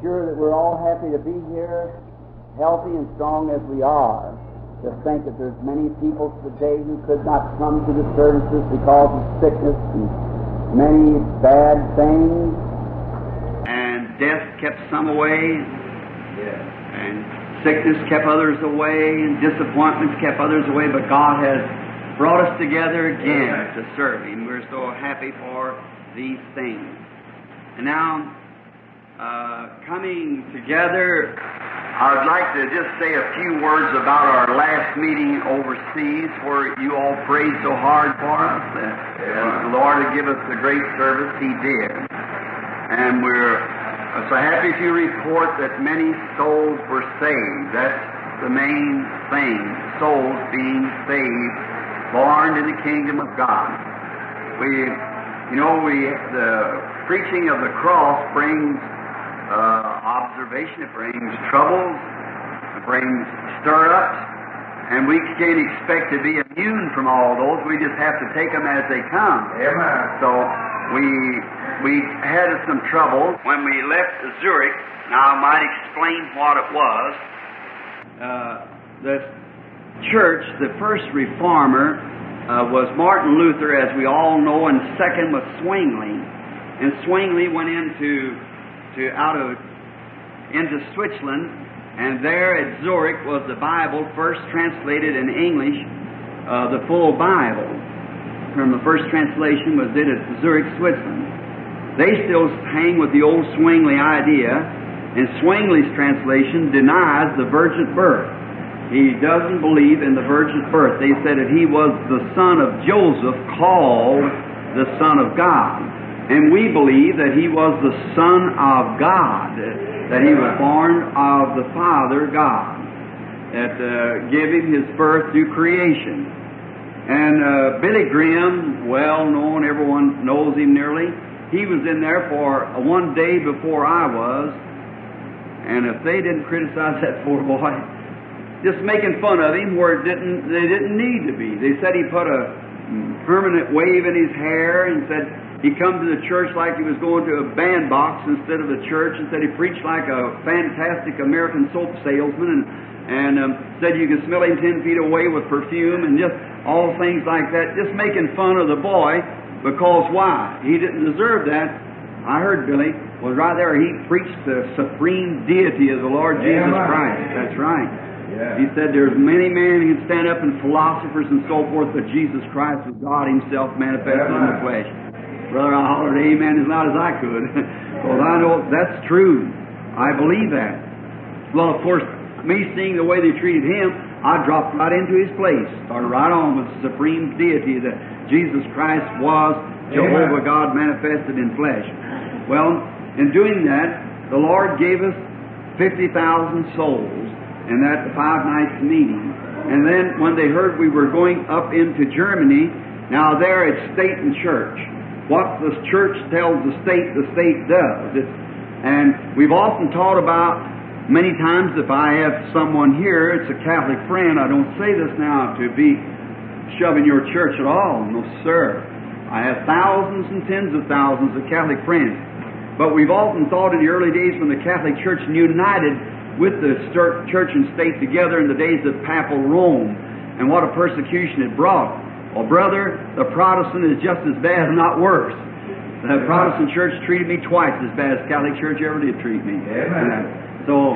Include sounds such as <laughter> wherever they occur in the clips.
sure that we're all happy to be here, healthy and strong as we are. To think that there's many people today who could not come to the services because of sickness and many bad things. And death kept some away, and sickness kept others away, and disappointments kept others away, but God has brought us together again to serve Him. We're so happy for these things. And now, uh, coming together, I'd like to just say a few words about our last meeting overseas where you all prayed so hard for us. Uh, the Lord had given us a great service. He did. And we're so happy to report that many souls were saved. That's the main thing. Souls being saved, born in the kingdom of God. We, you know, we, the preaching of the cross brings uh, observation, it brings troubles, it brings stir ups, and we can't expect to be immune from all those. We just have to take them as they come. Amen. So we we had some trouble when we left Zurich. Now I might explain what it was. Uh, the church, the first reformer, uh, was Martin Luther, as we all know, and second was Zwingli. And Zwingli went into to out of into Switzerland, and there at Zurich was the Bible first translated in English, uh, the full Bible. From the first translation was did at Zurich, Switzerland. They still hang with the old Zwingli idea, and Zwingli's translation denies the virgin birth. He doesn't believe in the virgin birth. They said that he was the son of Joseph, called the Son of God. And we believe that he was the Son of God, that he was born of the Father God, that uh, gave him his birth through creation. And uh, Billy Graham, well known, everyone knows him nearly, he was in there for one day before I was, and if they didn't criticize that poor boy, just making fun of him where it didn't, they didn't need to be. They said he put a permanent wave in his hair and said he come to the church like he was going to a bandbox instead of the church and said he preached like a fantastic American soap salesman and, and um, said you could smell him ten feet away with perfume and just all things like that, just making fun of the boy because why? He didn't deserve that. I heard Billy was right there. He preached the supreme deity of the Lord Jesus Amen. Christ. That's right. Yeah. He said there's many men who can stand up and philosophers and so forth, but Jesus Christ was God Himself manifested in the flesh. Brother, I hollered amen as loud as I could. <laughs> Because I know that's true. I believe that. Well, of course, me seeing the way they treated him, I dropped right into his place. Started right on with the supreme deity that Jesus Christ was Jehovah. God manifested in flesh. Well, in doing that, the Lord gave us 50,000 souls in that five nights meeting. And then when they heard we were going up into Germany, now there it's state and church. What the church tells the state, the state does. And we've often taught about many times if I have someone here, it's a Catholic friend, I don't say this now to be shoving your church at all. No, sir. I have thousands and tens of thousands of Catholic friends. But we've often thought in the early days when the Catholic Church united with the church and state together in the days of Papal Rome and what a persecution it brought. Well, brother, the Protestant is just as bad, if not worse. The Protestant church treated me twice as bad as Catholic Church ever did treat me. Amen. So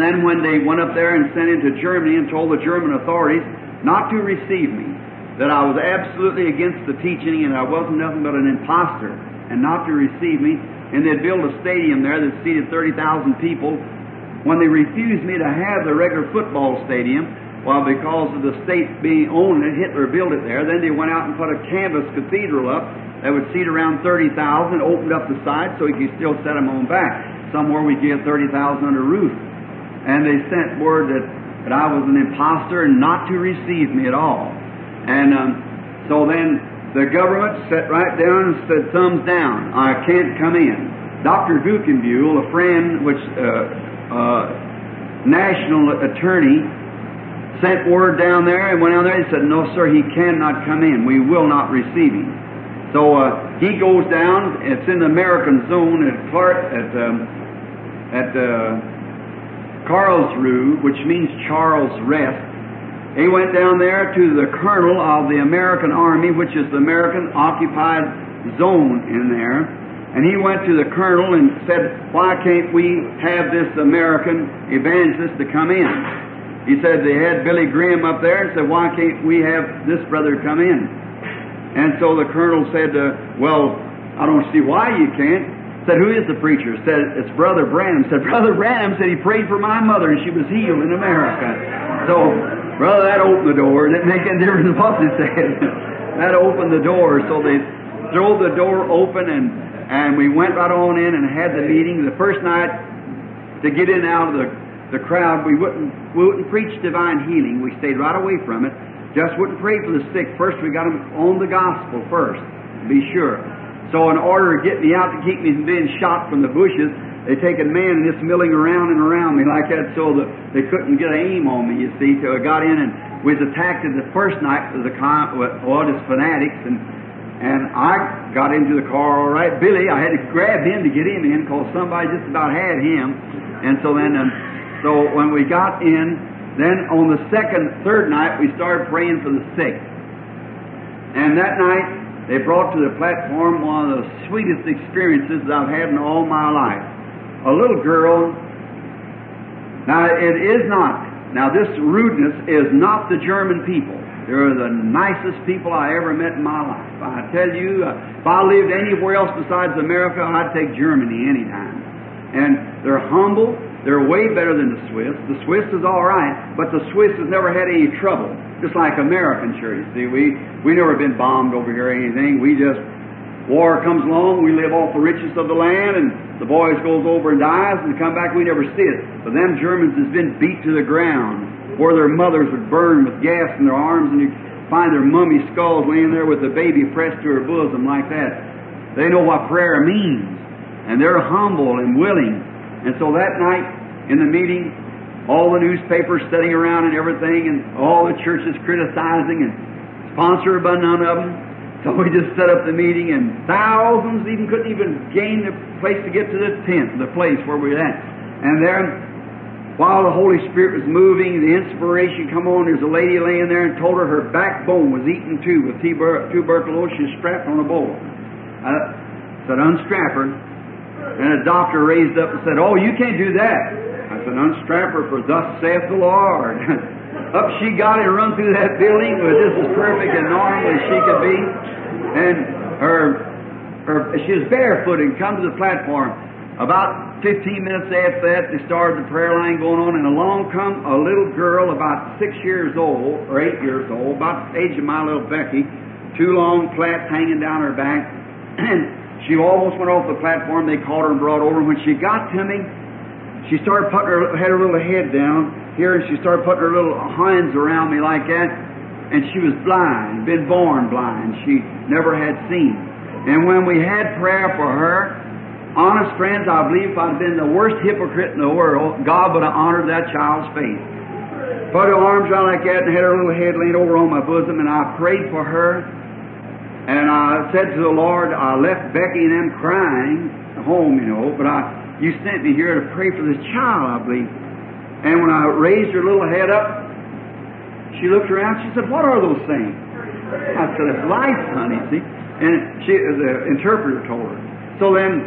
then when they went up there and sent into Germany and told the German authorities not to receive me, that I was absolutely against the teaching and I wasn't nothing but an impostor, and not to receive me, and they'd build a stadium there that seated 30,000 people. When they refused me to have the regular football stadium, well, because of the state being owned it, Hitler built it there, then they went out and put a canvas cathedral up that would seat around 30,000, opened up the sides so he could still set them on back. Somewhere we get 30,000 under roof. And they sent word that, that I was an impostor and not to receive me at all. And um, so then the government sat right down and said, thumbs down, I can't come in. Dr. Guggenbuhl, a friend, which uh, uh, national attorney, sent word down there and went down there and said, No, sir, he cannot come in. We will not receive him. So uh, he goes down. It's in the American zone at Clark, at um, at uh, Karlsruhe, which means Charles Rest. He went down there to the colonel of the American Army, which is the American occupied zone in there. And he went to the colonel and said, Why can't we have this American evangelist to come in? He said they had Billy Graham up there and said, Why can't we have this brother come in? And so the colonel said, uh, Well, I don't see why you can't. Said, Who is the preacher? Said, It's Brother Branham. Said, Brother Branham said he prayed for my mother and she was healed in America. So, brother, that opened the door. It didn't make any difference <laughs> what they said. that opened the door. So they threw the door open and, and we went right on in and had the meeting. The first night to get in out of the, the crowd, we wouldn't, we wouldn't preach divine healing. We stayed right away from it. Just wouldn't pray for the sick. First, we got them on the gospel first, be sure. So in order to get me out to keep me from being shot from the bushes, they take a man and just milling around and around me like that so that they couldn't get aim on me, you see, till I got in and was attacked the first night with the con with all this fanatics and and I got into the car all right. Billy, I had to grab him to get him in because somebody just about had him. And so then, um, so when we got in, then on the second, third night, we started praying for the sick. And that night, they brought to the platform one of the sweetest experiences that I've had in all my life. A little girl. Now, it is not. Now, this rudeness is not the German people. They're the nicest people I ever met in my life. I tell you, if I lived anywhere else besides America, I'd take Germany anytime. And they're humble. They're way better than the Swiss. The Swiss is all right, but the Swiss has never had any trouble. Just like American sure, you see. We we never been bombed over here or anything. We just war comes along, we live off the riches of the land, and the boys goes over and dies, and come back, we never see it. But them Germans has been beat to the ground, where their mothers would burn with gas in their arms, and you find their mummy skulls laying there with the baby pressed to her bosom like that. They know what prayer means, and they're humble and willing. And so that night in the meeting, all the newspapers sitting around and everything, and all the churches criticizing and sponsored by none of them. So we just set up the meeting, and thousands even couldn't even gain the place to get to the tent, the place where we were at. And there, while the Holy Spirit was moving, the inspiration come on. There's a lady laying there and told her her backbone was eaten too with tuber- tuberculosis strapped on a bowl. I said, unstrap her. And a doctor raised up and said, Oh, you can't do that. I said, Unstrap her, for thus saith the Lord. <laughs> up she got and run through that building, but just as perfect and normal as she could be. And her, her she was barefoot and come to the platform. About 15 minutes after that, they started the prayer line going on, and along come a little girl about six years old, or eight years old, about the age of my little Becky, two long plaits hanging down her back, and <clears throat> she almost went off the platform. They called her and brought over. When she got to me, she started putting her, had her little head down here, and she started putting her little hands around me like that, and she was blind, been born blind. She never had seen. And when we had prayer for her, honest friends, I believe if I'd been the worst hypocrite in the world, God would have honored that child's faith. Put her arms around like that and had her little head laid over on my bosom, and I prayed for her. And I said to the Lord, I left Becky and them crying home, you know, but I, you sent me here to pray for this child, I believe. And when I raised her little head up, she looked around. She said, "What are those things?" I said, "It's life, honey." See, and she, the interpreter told her. So then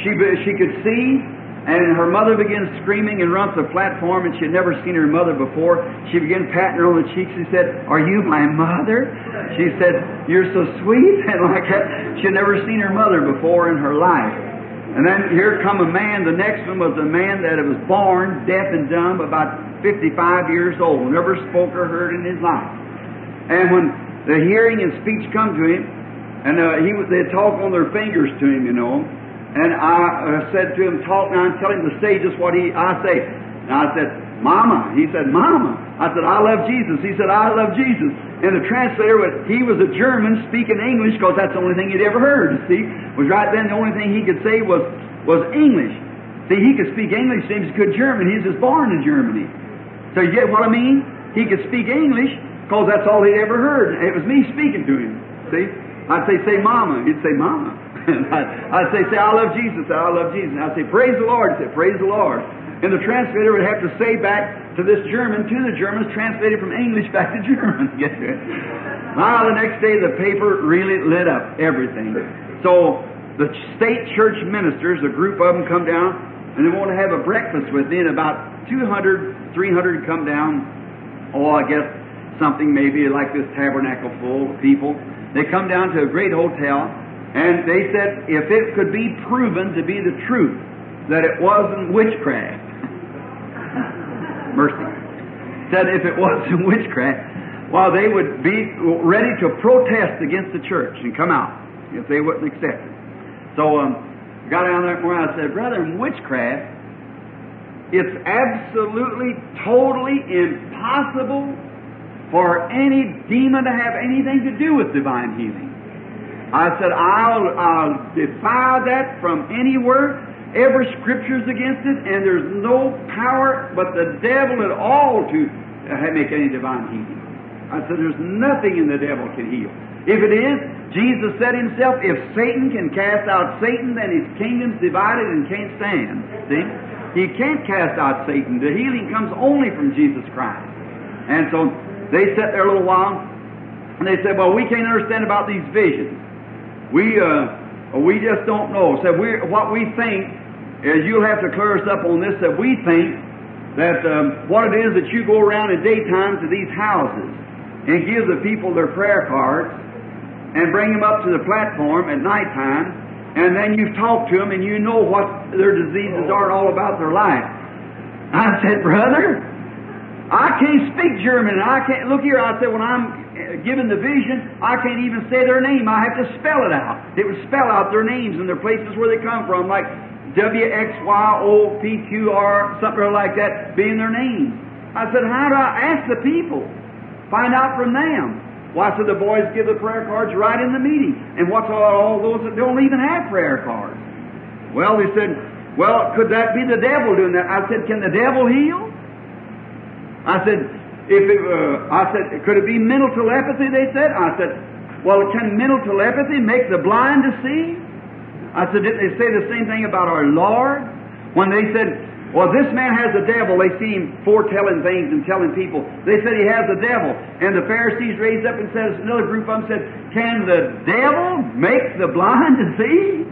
she she could see, and her mother begins screaming and runs the platform, and she had never seen her mother before. She began patting her on the cheeks. She said, "Are you my mother?" She said, "You're so sweet," <laughs> and like that. She had never seen her mother before in her life. And then here come a man. The next one was a man that was born deaf and dumb, about 55 years old, never spoke or heard in his life. And when the hearing and speech come to him, and uh, he was, they talk on their fingers to him, you know. And I uh, said to him, talk now and tell him to say just what he, I say. And I said, Mama. He said, Mama. I said, I love Jesus. He said, I love Jesus. And the translator, was, he was a German speaking English because that's the only thing he'd ever heard, see. Was right then the only thing he could say was, was English. See, he could speak English, seems good German. He was born in Germany. So you get what I mean? He could speak English because that's all he'd ever heard. It was me speaking to him. See? I'd say, say mama. He'd say mama. And I, say, say, I love Jesus. I love Jesus. And I'd say, praise the Lord. I'd say, praise the Lord. And the translator would have to say back to this German, to the Germans, translated from English <laughs> back to German. <laughs> well, ah, the next day the paper really lit up everything. So the state church ministers, a group of them come down, and they want to have a breakfast with me, and about 200, 300 come down. Oh, I guess something maybe like this tabernacle full of people. They come down to a great hotel, and they said if it could be proven to be the truth that it wasn't witchcraft, <laughs> mercy, said if it wasn't <laughs> witchcraft, well, they would be ready to protest against the church and come out if they wouldn't accept it. So um, I got down there and I said, brother, witchcraft, it's absolutely, totally impossible for any demon to have anything to do with divine healing. I said, I'll, I'll defy that from anywhere. Every scripture's against it, and there's no power but the devil at all to uh, make any divine healing. I said, there's nothing in the devil can heal. If it is, Jesus said himself, if Satan can cast out Satan, then his kingdom's divided and can't stand. See? He can't cast out Satan. The healing comes only from Jesus Christ. And so they sat there a little while, and they said, "Well, we can't understand about these visions. We uh, we just don't know." Said we what we think is you'll have to clear us up on this. That we think that um, what it is that you go around in daytime to these houses and give the people their prayer cards and bring them up to the platform at nighttime, and then you've talked to them and you know what their diseases are and all about their life. I said, brother, I can't speak German. and I can't look here. I said when I'm uh, given the vision, I can't even say their name. I have to spell it out. It would spell out their names and their places where they come from, like W X Y O P Q R something like that, being their name. I said, how do I ask the people? Find out from them. Why, so the boys give the prayer cards right in the meeting. And what's all, all those that don't even have prayer cards? Well, they said, well, could that be the devil doing that? I said, can the devil heal? I said, if it, uh, I said, could it be mental telepathy? They said. I said, well, can mental telepathy make the blind to see? I said, didn't they say the same thing about our Lord? When they said, well, this man has a devil, they see him foretelling things and telling people. They said he has a devil. And the Pharisees raised up and said, another group of them said, can the devil make the blind to see?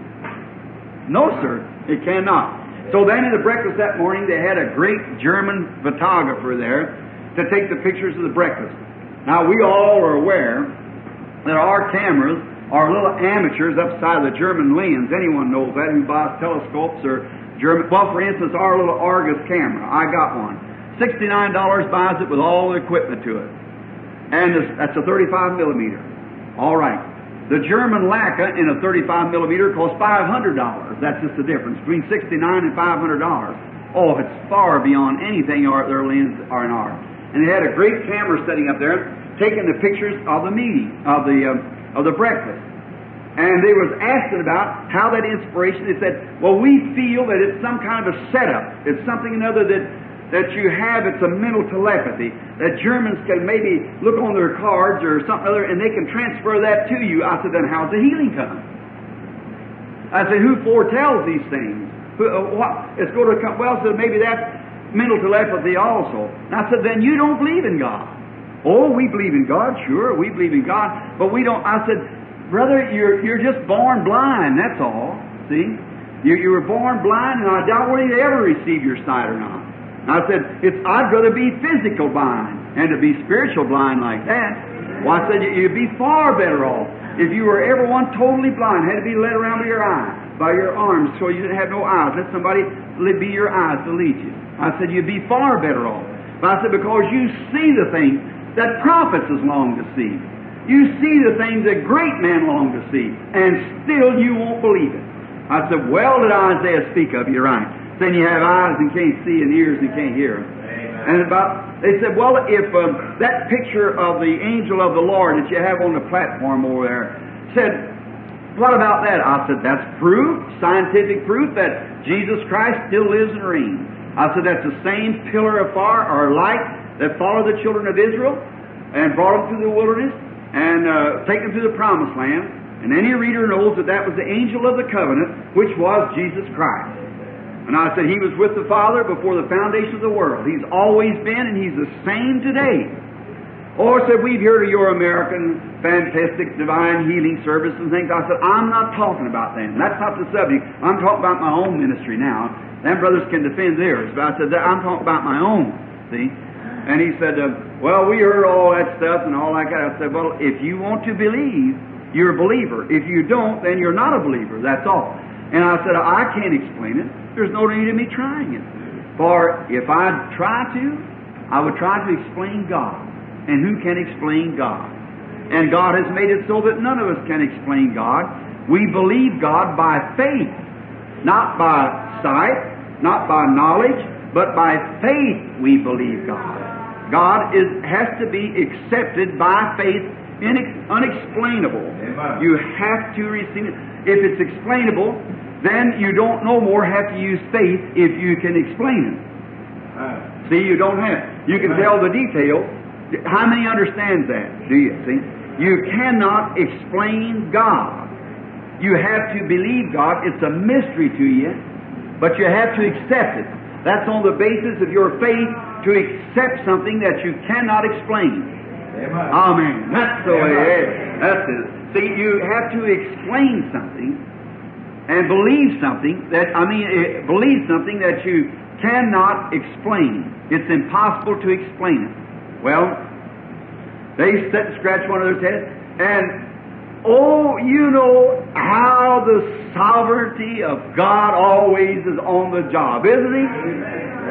No, sir, it cannot. So then in the breakfast that morning, they had a great German photographer there to take the pictures of the breakfast. Now, we all are aware that our cameras are little amateurs upside the German lens. Anyone knows that who buys telescopes or German. Well, for instance, our little Argus camera. I got one. $69 buys it with all the equipment to it. And that's a 35 millimeter. All right. The German Leica in a 35 millimeter costs $500. That's just the difference between 69 and $500. Oh, it's far beyond anything their lenses are in ours. And they had a great camera setting up there, taking the pictures of the meeting, of the, uh, of the breakfast. And they was asking about how that inspiration, they said, well, we feel that it's some kind of a setup. It's something another that that you have, it's a mental telepathy. That Germans can maybe look on their cards or something other and they can transfer that to you. I said, then how's the healing come? I said, who foretells these things? Who, uh, what, it's going to come. Well, said, maybe that's mental telepathy also. And I said, then you don't believe in God. Oh, we believe in God, sure, we believe in God, but we don't. I said, brother, you're, you're just born blind, that's all. See? You, you were born blind, and I doubt whether you ever receive your sight or not. I said, it's, I'd rather be physical blind and to be spiritual blind like that. Well, I said, you'd be far better off if you were ever one totally blind, had to be led around by your eyes, by your arms, so you didn't have no eyes. Let somebody be your eyes to lead you. I said, you'd be far better off. But I said, because you see the things that prophets has longed to see. You see the things that great men long to see, and still you won't believe it. I said, well, did Isaiah speak of? You're right. Then you have eyes and can't see and ears and can't hear. And about, they said, well, if um, that picture of the angel of the Lord that you have on the platform over there said, what about that? I said, that's proof, scientific proof that Jesus Christ still lives and reigns. I said, that's the same pillar of fire or light that followed the children of Israel and brought them through the wilderness and uh, take them to the promised land. And any reader knows that that was the angel of the covenant, which was Jesus Christ. And I said he was with the Father before the foundation of the world. He's always been, and he's the same today. Or said we've heard of your American fantastic divine healing service and things. I said I'm not talking about them. That's not the subject. I'm talking about my own ministry now. Them brothers can defend theirs, but I said I'm talking about my own. See? And he said, uh, "Well, we heard all that stuff and all that." I said, "Well, if you want to believe, you're a believer. If you don't, then you're not a believer. That's all." And I said, "I can't explain it. There's no need of me trying it. For if I try to, I would try to explain God. And who can explain God? And God has made it so that none of us can explain God. We believe God by faith, not by sight, not by knowledge, but by faith we believe God. God is, has to be accepted by faith, inex- unexplainable. Amen. You have to receive it. If it's explainable, then you don't no more have to use faith if you can explain it. See, you don't have. You can Right. tell the detail. How many understands that? Do you see? You cannot explain God. You have to believe God. It's a mystery to you, but you have to accept it. That's on the basis of your faith to accept something that you cannot explain. Amen. Amen. That's the way it is. That's it. See, you have to explain something and believe something that, I mean, eh, believe something that you cannot explain. It's impossible to explain it. Well, they sit and scratch one of their heads, and oh, you know how the sovereignty of God always is on the job, isn't He?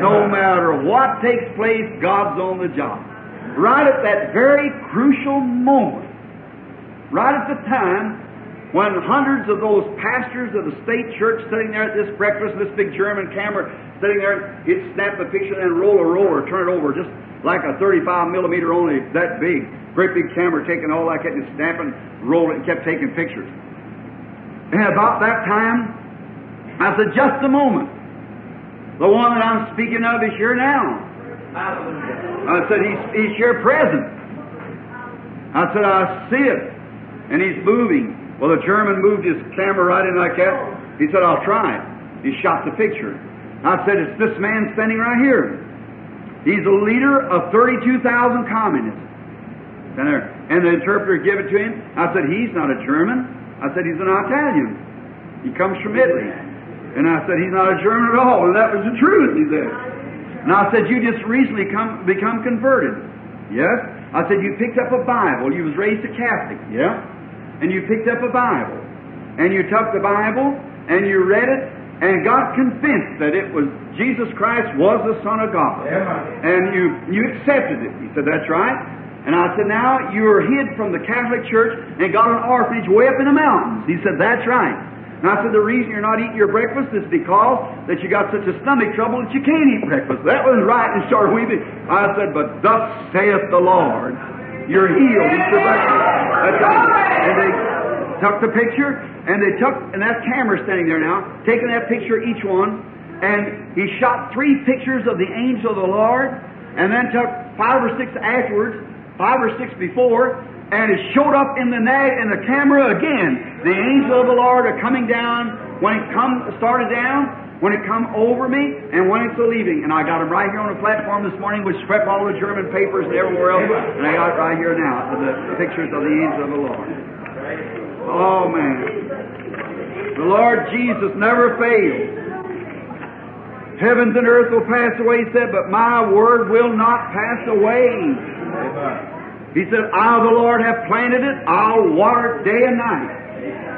No matter what takes place, God's on the job. Right at that very crucial moment, right at the time when hundreds of those pastors of the state church sitting there at this breakfast, this big German camera sitting there, he'd snap a picture and roll a roller, turn it over just like a 35 millimeter only, that big. Great big camera taking all that and snapping, rolling, and kept taking pictures. And about that time, I said, just a moment. The one that I'm speaking of is here now. I said, he's, he's here present. I said, I see it. And he's moving. Well, the German moved his camera right in like that. He said, I'll try it. He shot the picture. I said, it's this man standing right here. He's a leader of 32,000 communists. And the interpreter gave it to him. I said, he's not a German. I said, he's an Italian. He comes from Italy. And I said, he's not a German at all. And that was the truth, he said. And I said, you just recently come, become converted. Yes? I said, you picked up a Bible. You was raised a Catholic. Yeah? And you picked up a Bible. And you took the Bible and you read it and got convinced that it was Jesus Christ was the Son of God. Amen. And you, you accepted it. He said, that's right. And I said, now you're hid from the Catholic Church and got an orphanage way up in the mountains. He said, that's right. And I said, the reason you're not eating your breakfast is because that you got such a stomach trouble that you can't eat breakfast. That was right. And started weeping. I said, but thus saith the Lord, you're healed. Eat your breakfast. That's. And they took the picture, and they took, and that camera standing there now, taking that picture each one, and he shot three pictures of the angel of the Lord, and then took five or six afterwards, five or six before, and it showed up in the nag in the camera again. The angel of the Lord are coming down when it come started down, when it come over me, and when it's leaving. And I got them right here on the platform this morning, which swept all the German papers and everywhere else, and I got it right here now, the, pictures of the angel of the Lord. Oh man. The Lord Jesus never fails. Heavens and earth will pass away, he said, but my word will not pass away. Amen. He said, I, the Lord, have planted it. I'll water it day and night.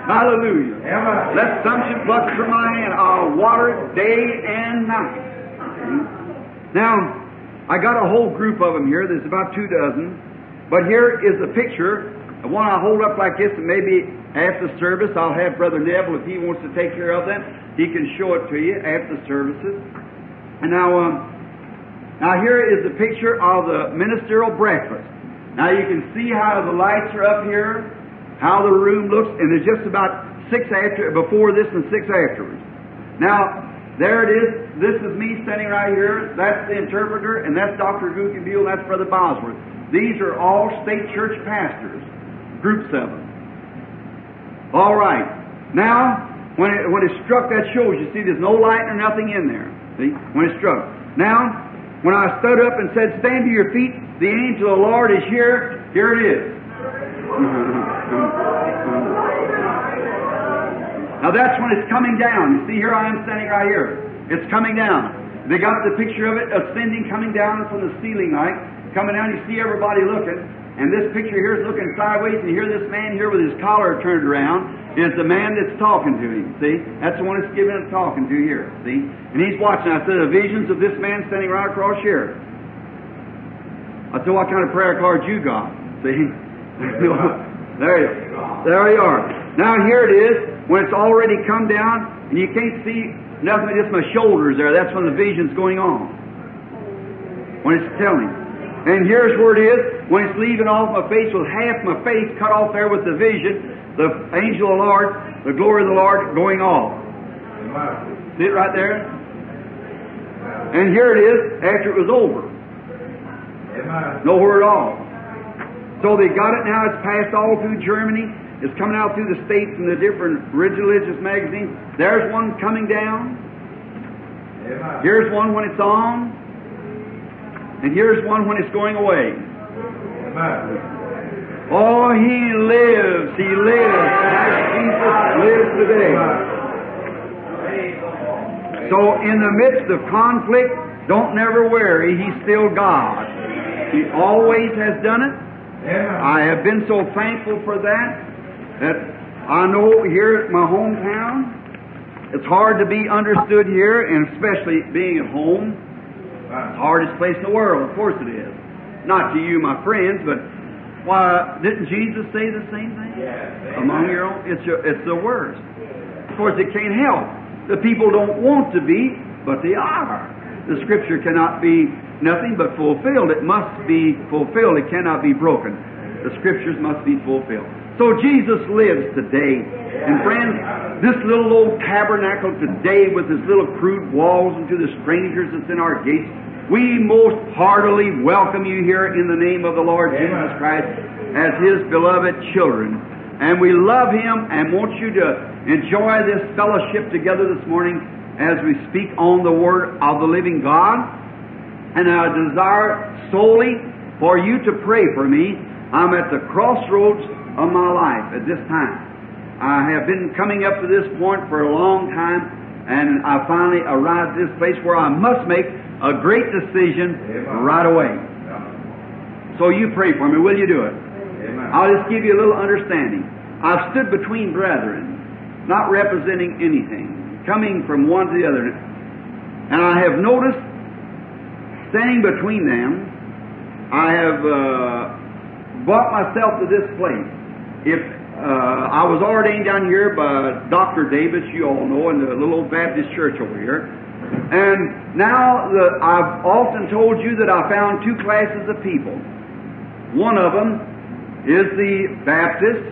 Hallelujah. Amen. Let sumption pluck from my hand. I'll water it day and night. Now, I got a whole group of them here. There's about two dozen. But here is a picture. The one I hold up like this, and maybe after service I'll have Brother Neville, if he wants to take care of that, he can show it to you after services. And now, um, now here is a picture of the ministerial breakfast. Now you can see how the lights are up here, how the room looks, and there's just about six after before this and six afterwards. Now, there it is. This is me standing right here. That's the interpreter, and that's Dr. Guggenbuhl, and that's Brother Bosworth. These are all state church pastors, groups of them. All right. Now, when it, when it struck that shows, you see, there's no light or nothing in there. See, when it struck. Now, when I stood up and said, "Stand to your feet," the angel of the Lord is here. Here it is. <laughs> now that's when it's coming down. You see, here I am standing right here. It's coming down. They got the picture of it ascending, coming down from the ceiling like coming down. You see everybody looking. And this picture here is looking sideways, and you hear this man here with his collar turned around is the man that's talking to him. See? That's the one that's giving it talking to you here. See? And he's watching. I said, the visions of this man standing right across here. I said, what kind of prayer card you got? See? <laughs> there you are. There you are. Now here it is, when it's already come down, and you can't see nothing but just my shoulders there. That's when the vision's going on. When it's telling. And here's where it is, when it's leaving off my face with half my face cut off there with the vision, the angel of the Lord, the glory of the Lord going off. See it right there? And here it is after it was over. Nowhere at all. So they got it now, it's passed all through Germany, it's coming out through the states and the different religious magazines. There's one coming down. Here's one when it's on. And here's one when it's going away. Oh, He lives. He lives. Jesus lives today. So in the midst of conflict, don't never worry. He's still God. He always has done it. I have been so thankful for that that I know here at my hometown, it's hard to be understood here, and especially being at home. It's the hardest place in the world, of course it is. Not to you, my friends, but why didn't Jesus say the same thing? Among your own, it's your, it's the worst. Of course, it can't help. The people don't want to be, but they are. The Scripture cannot be nothing but fulfilled. It must be fulfilled. It cannot be broken. The Scriptures must be fulfilled. So Jesus lives today. And friends, this little old tabernacle today with its little crude walls and to the strangers that's in our gates, we most heartily welcome you here in the name of the Lord Jesus Christ as His beloved children. And we love Him and want you to enjoy this fellowship together this morning as we speak on the Word of the living God. And I desire solely for you to pray for me. I'm at the crossroads of my life at this time. I have been coming up to this point for a long time, and I finally arrived at this place where I must make a great decision right away. So you pray for me. Will you do it? I'll just give you a little understanding. I've stood between brethren, not representing anything, coming from one to the other. And I have noticed, standing between them, I have uh, brought myself to this place. If uh, I was ordained down here by Dr. Davis, you all know, in the little old Baptist church over here. And now the, I've often told you that I found two classes of people. One of them is the Baptist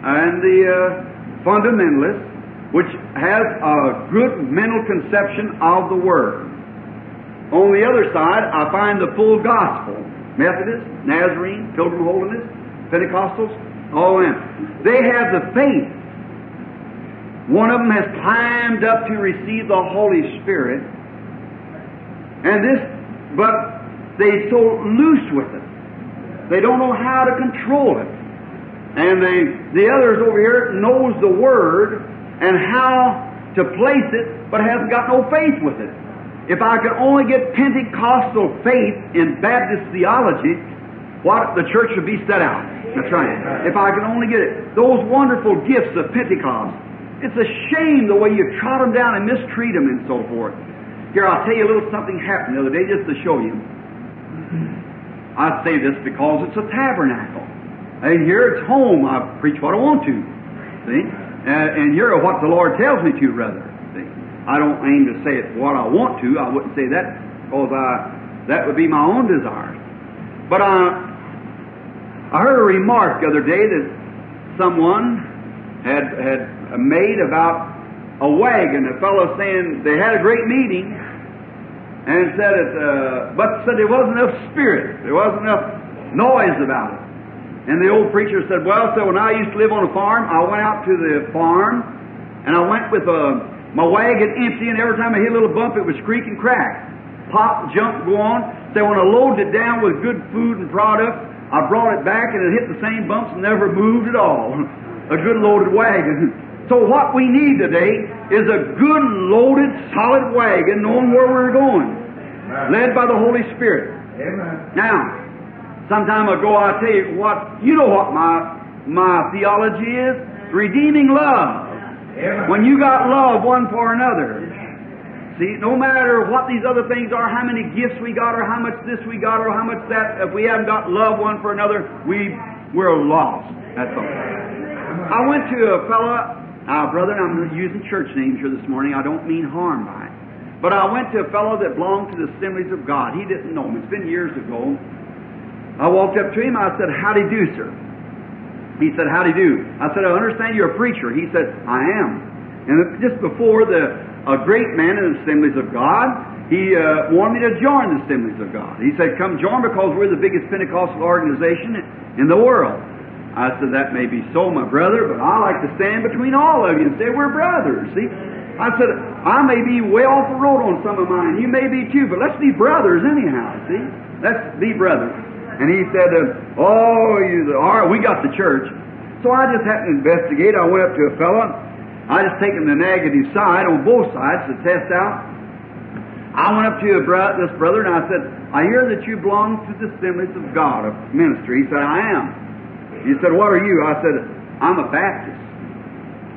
and the uh, fundamentalist, which has a good mental conception of the Word. On the other side, I find the full gospel. Methodist, Nazarene, Pilgrim Holiness, Pentecostals, all them. They have the faith. One of them has climbed up to receive the Holy Spirit. And this, but they so loose with it. They don't know how to control it. And they, the others over here knows the Word and how to place it, but hasn't got no faith with it. If I could only get Pentecostal faith in Baptist theology, what the church would be set out. That's right. If I could only get it. Those wonderful gifts of Pentecost. It's a shame the way you trot them down and mistreat them and so forth. Here, I'll tell you a little something happened the other day just to show you. I say this because it's a tabernacle. And here it's home. I preach what I want to. See? Uh, and here what the Lord tells me to, rather. See? I don't aim to say it what I want to. I wouldn't say that because I, that would be my own desire. But I, I heard a remark the other day that someone had had made about a wagon. A fellow saying they had a great meeting and said it, uh, but said there wasn't enough spirit. There wasn't enough noise about it. And the old preacher said, Well, so when I used to live on a farm, I went out to the farm and I went with uh, my wagon empty, and every time I hit a little bump, it would creak and crack. Pop, jump, go on. So when I loaded it down with good food and product, I brought it back and it hit the same bumps and never moved at all. <laughs> a good loaded wagon. <laughs> So what we need today is a good loaded, solid wagon, knowing where we're going, led by the Holy Spirit. Amen. Now, some time ago, I tell you what, you know what my, my theology is? Redeeming love. Amen. When you got love one for another. See, no matter what these other things are, how many gifts we got, or how much this we got, or how much that, if we haven't got love one for another, we, we're lost. That's all. I went to a fellow, uh, brother, I'm using church names here this morning. I don't mean harm by it. But I went to a fellow that belonged to the Assemblies of God. He didn't know him. It's been years ago. I walked up to him. I said, How do you do, sir? He said, How do you do? I said, I understand you're a preacher. He said, I am. And just before the a great man in the Assemblies of God, he uh, wanted me to join the Assemblies of God. He said, Come join because we're the biggest Pentecostal organization in the world. I said, That may be so, my brother, but I like to stand between all of you and say we're brothers. See? I said, I may be way off the road on some of mine. You may be too, but let's be brothers anyhow. See? Let's be brothers. And he said, Oh, you, all right, we got the church. So I just happened to investigate. I went up to a fellow. I just taken the negative side on both sides to test out. I went up to a bro- this brother and I said, I hear that you belong to the Assemblies of God, of ministry. He said, I am. He said, What are you? I said, I'm a Baptist.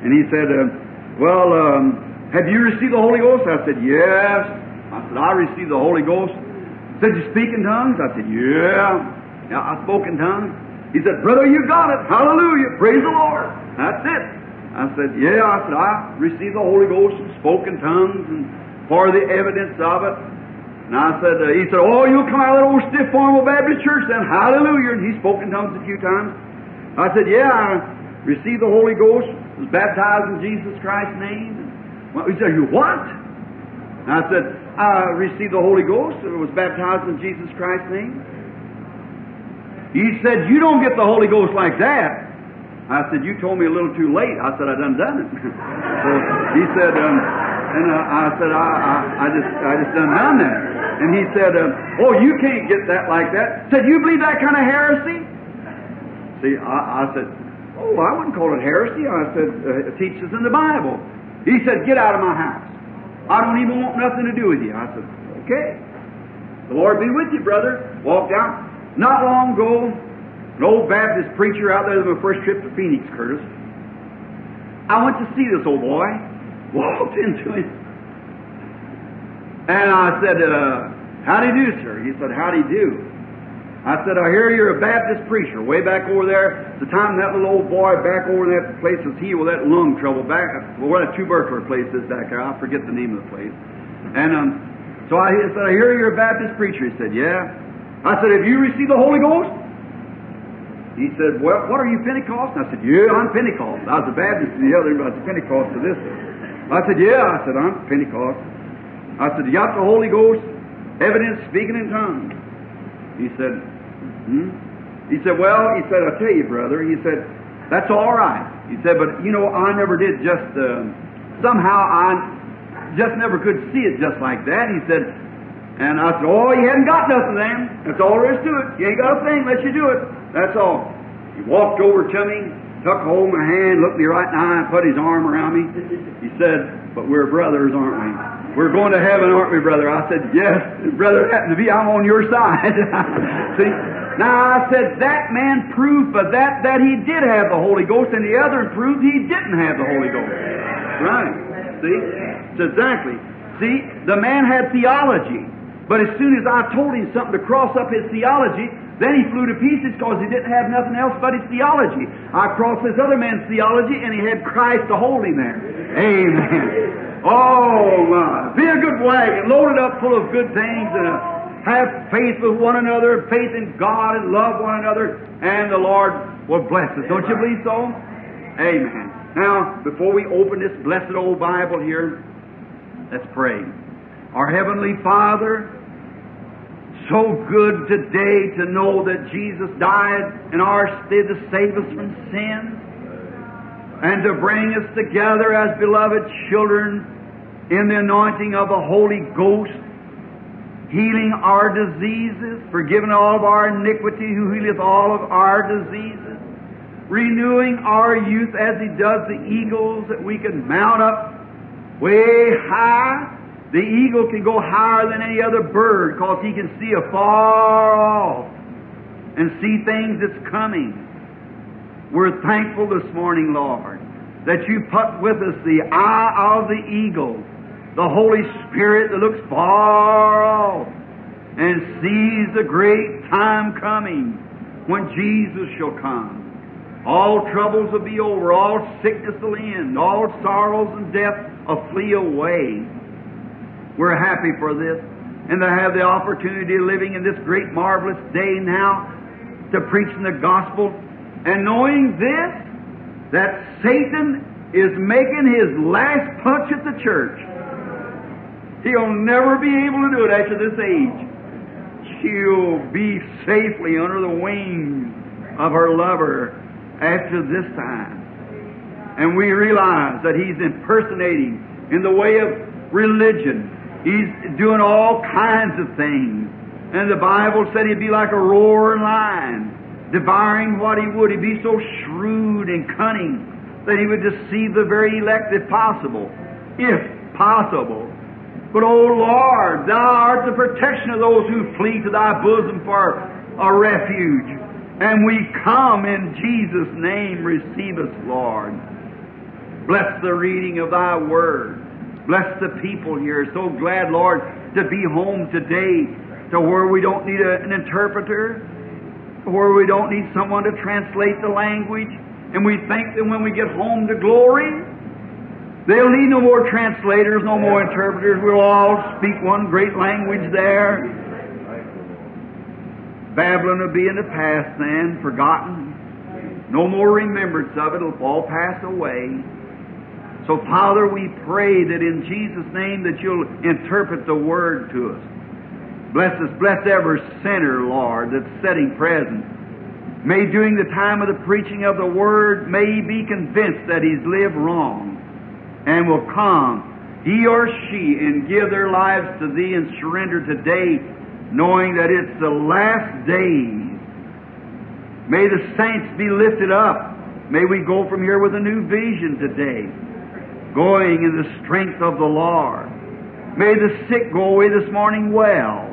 And he said, uh, Well, um, have you received the Holy Ghost? I said, Yes. I said, I received the Holy Ghost. He said, You speak in tongues? I said, Yeah. Yeah, I spoke in tongues. He said, Brother, you got it. Hallelujah. Praise the Lord. That's it. I said, Yeah. I said, I received the Holy Ghost and spoke in tongues and for the evidence of it. And I said, uh, He said, Oh, you'll come out of that old stiff formal Baptist church then. Hallelujah. And he spoke in tongues a few times. I said, Yeah, I received the Holy Ghost, was baptized in Jesus Christ's name. He said, You what? And I said, I received the Holy Ghost and was baptized in Jesus Christ's name. He said, You don't get the Holy Ghost like that. I said, You told me a little too late. I said, I done done it. <laughs> so he said, um, and uh, I said, I, I, I just I just done done that. And he said, um, Oh, you can't get that like that. Said, You believe that kind of heresy? See, I, I said, Oh, I wouldn't call it heresy. I said, uh, It teaches in the Bible. He said, Get out of my house. I don't even want nothing to do with you. I said, Okay. The Lord be with you, brother. Walked out. Not long ago, an old Baptist preacher out there on my first trip to Phoenix, Curtis. I went to see this old boy. <laughs> Walked into him. And I said, uh, How do you do, sir? He said, How do you do? I said, I hear you're a Baptist preacher. Way back over there, the time that little old boy back over in that place was healed with that lung trouble back, well, where that tubercular place is back there. I forget the name of the place. And um, so I said, I hear you're a Baptist preacher. He said, Yeah. I said, Have you received the Holy Ghost? He said, Well, what are you, Pentecost? And I said, Yeah, I'm Pentecost. I was a Baptist to the other, but I was Pentecost to this. I said, Yeah. I said, I'm Pentecost. I said, You got the Holy Ghost? Evidence speaking in tongues. He said, Hmm? He said, Well, he said, I tell you, brother, he said, That's all right. He said, But, you know, I never did just, uh, somehow I just never could see it just like that. He said, and I said, Oh, you hadn't got nothing then. That's all there is to it. You ain't got a thing unless you do it. That's all. He walked over to me, took hold of my hand, looked me right in the eye, and put his arm around me. He said, But we're brothers, aren't we? We're going to heaven, aren't we, brother? I said, Yes, brother, happen to be. I'm on your side. <laughs> See? Now I said that man proved by that that he did have the Holy Ghost, and the other proved he didn't have the Holy Ghost. Right. See? It's exactly. See, the man had theology. But as soon as I told him something to cross up his theology, then he flew to pieces because he didn't have nothing else but his theology. I crossed this other man's theology and he had Christ to hold him there. Amen. Oh my. Be a good wagon, loaded up full of good things and uh, have faith with one another, faith in God and love one another, and the Lord will bless us. Don't you believe so? Amen. Now, before we open this blessed old Bible here, let's pray. Our Heavenly Father, so good today to know that Jesus died in our stead to save us from sin and to bring us together as beloved children in the anointing of the Holy Ghost, healing our diseases, forgiving all of our iniquity, who healeth all of our diseases, renewing our youth as He does the eagles, that we can mount up way high. The eagle can go higher than any other bird because he can see afar off and see things that's coming. We're thankful this morning, Lord, that you put with us the eye of the eagle, the Holy Spirit that looks far off and sees the great time coming when Jesus shall come. All troubles will be over, all sickness will end, all sorrows and death will flee away. We're happy for this and to have the opportunity of living in this great marvelous day now to preach the gospel and knowing this, that Satan is making his last punch at the church. He'll never be able to do it after this age. She'll be safely under the wings of her lover after this time. And we realize that he's impersonating in the way of religion. He's doing all kinds of things. And the Bible said he'd be like a roaring lion, devouring what he would. He'd be so shrewd and cunning that he would deceive the very elect if possible. If possible. But, O Lord, Thou art the protection of those who flee to Thy bosom for a refuge. And we come in Jesus' name, receive us, Lord. Bless the reading of Thy Word. Bless the people here. So glad, Lord, to be home today to where we don't need a, an interpreter, where we don't need someone to translate the language. And we think that when we get home to glory, they'll need no more translators, no more interpreters. We'll all speak one great language there. Babylon will be in the past then, forgotten. No more remembrance of it. It'll all pass away. So, Father, we pray that in Jesus' name that you'll interpret the word to us. Bless us, bless every sinner, Lord, that's sitting present. May during the time of the preaching of the word, may he be convinced that he's lived wrong and will come, he or she, and give their lives to thee and surrender today, knowing that it's the last days. May the saints be lifted up. May we go from here with a new vision today going in the strength of the Lord. May the sick go away this morning well.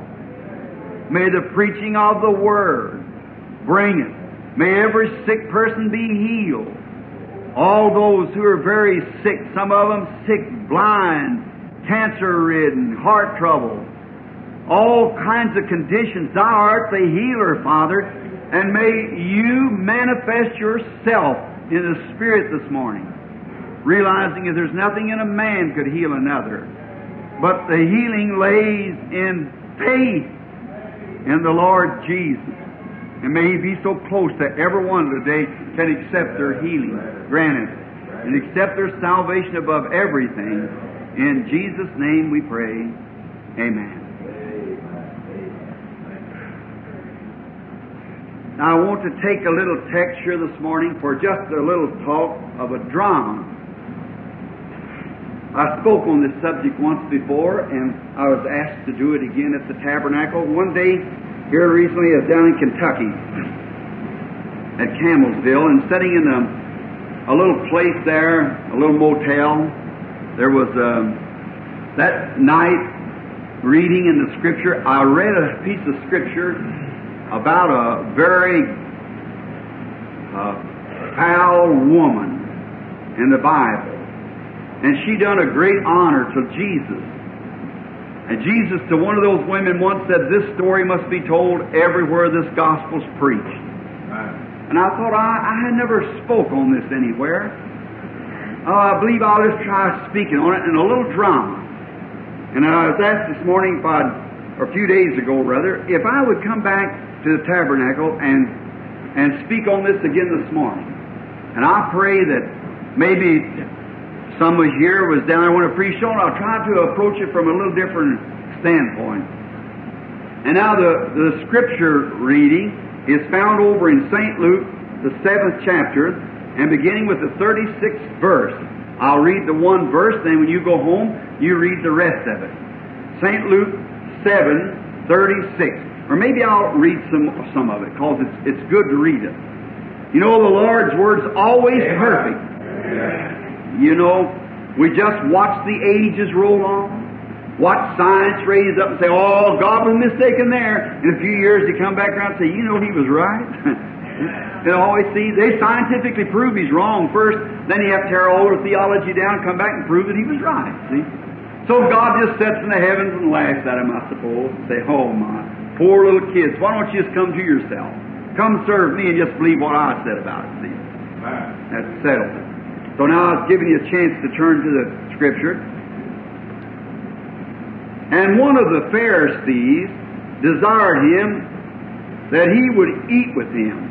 May the preaching of the Word bring it. May every sick person be healed. All those who are very sick, some of them sick, blind, cancer ridden, heart trouble, all kinds of conditions. Thou art the healer, Father, and may you manifest yourself in the Spirit this morning realizing that there's nothing in a man could heal another. But the healing lays in faith in the Lord Jesus. And may He be so close that everyone today can accept their healing, granted, and accept their salvation above everything. In Jesus' name we pray. Amen. Now I want to take a little text here this morning for just a little talk of a drama. I spoke on this subject once before, and I was asked to do it again at the tabernacle. One day, here recently, I was down in Kentucky at Campbellsville, and sitting in a, a little place there, a little motel, there was um, that night reading in the Scripture. I read a piece of Scripture about a very uh, foul woman in the Bible and she done a great honor to Jesus. And Jesus to one of those women once said, This story must be told everywhere this gospel's preached. And I thought I, I had never spoke on this anywhere. Oh, I believe I'll just try speaking on it in a little drama. And I was asked this morning if I'd, or a few days ago rather, if I would come back to the tabernacle and and speak on this again this morning. And I pray that maybe some was here, was down there when I preached on. I'll try to approach it from a little different standpoint. And now the, the scripture reading is found over in St. Luke, the seventh chapter, and beginning with the 36th verse. I'll read the one verse, then when you go home, you read the rest of it. St. Luke 7, 36. Or maybe I'll read some, some of it, because it's, it's good to read it. You know, the Lord's Word's always perfect. You know, we just watch the ages roll on. Watch science raise up and say, oh, God was mistaken there. In a few years, they come back around and say, you know, he was right. <laughs> they always see, they scientifically prove he's wrong first, then you have to tear all their theology down and come back and prove that he was right. See? So God just sits in the heavens and laughs at him, I suppose, and say, oh, my poor little kids, why don't you just come to yourself? Come serve me and just believe what I said about it, see? That's settled. So now I've given you a chance to turn to the Scripture. And one of the Pharisees desired him that he would eat with him.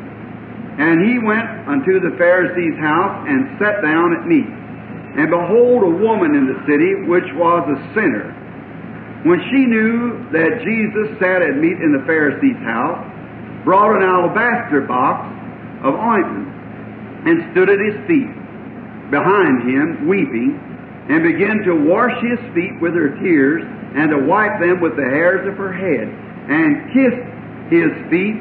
And he went unto the Pharisee's house and sat down at meat. And behold, a woman in the city which was a sinner. When she knew that Jesus sat at meat in the Pharisee's house, brought an alabaster box of ointment and stood at his feet behind him, weeping, and began to wash his feet with her tears and to wipe them with the hairs of her head, and kissed his feet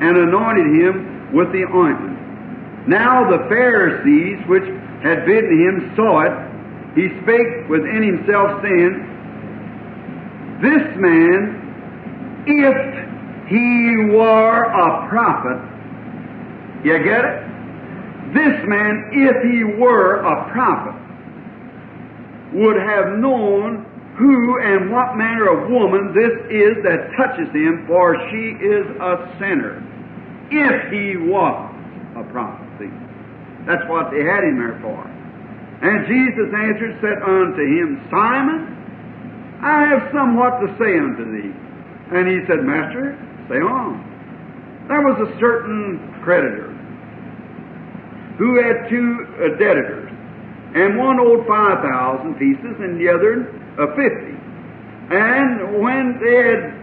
and anointed him with the ointment. Now the Pharisees which had bidden him saw it. He spake within himself, saying, This man, if he were a prophet, you get it? This man, if he were a prophet, would have known who and what manner of woman this is that touches him, for she is a sinner. If he was a prophet. See? That's what they had him there for. And Jesus answered, said unto him, Simon, I have somewhat to say unto thee. And he said, Master, say on. There was a certain creditor who had two uh, debtors, and one owed five thousand pieces, and the other uh, fifty. And when they had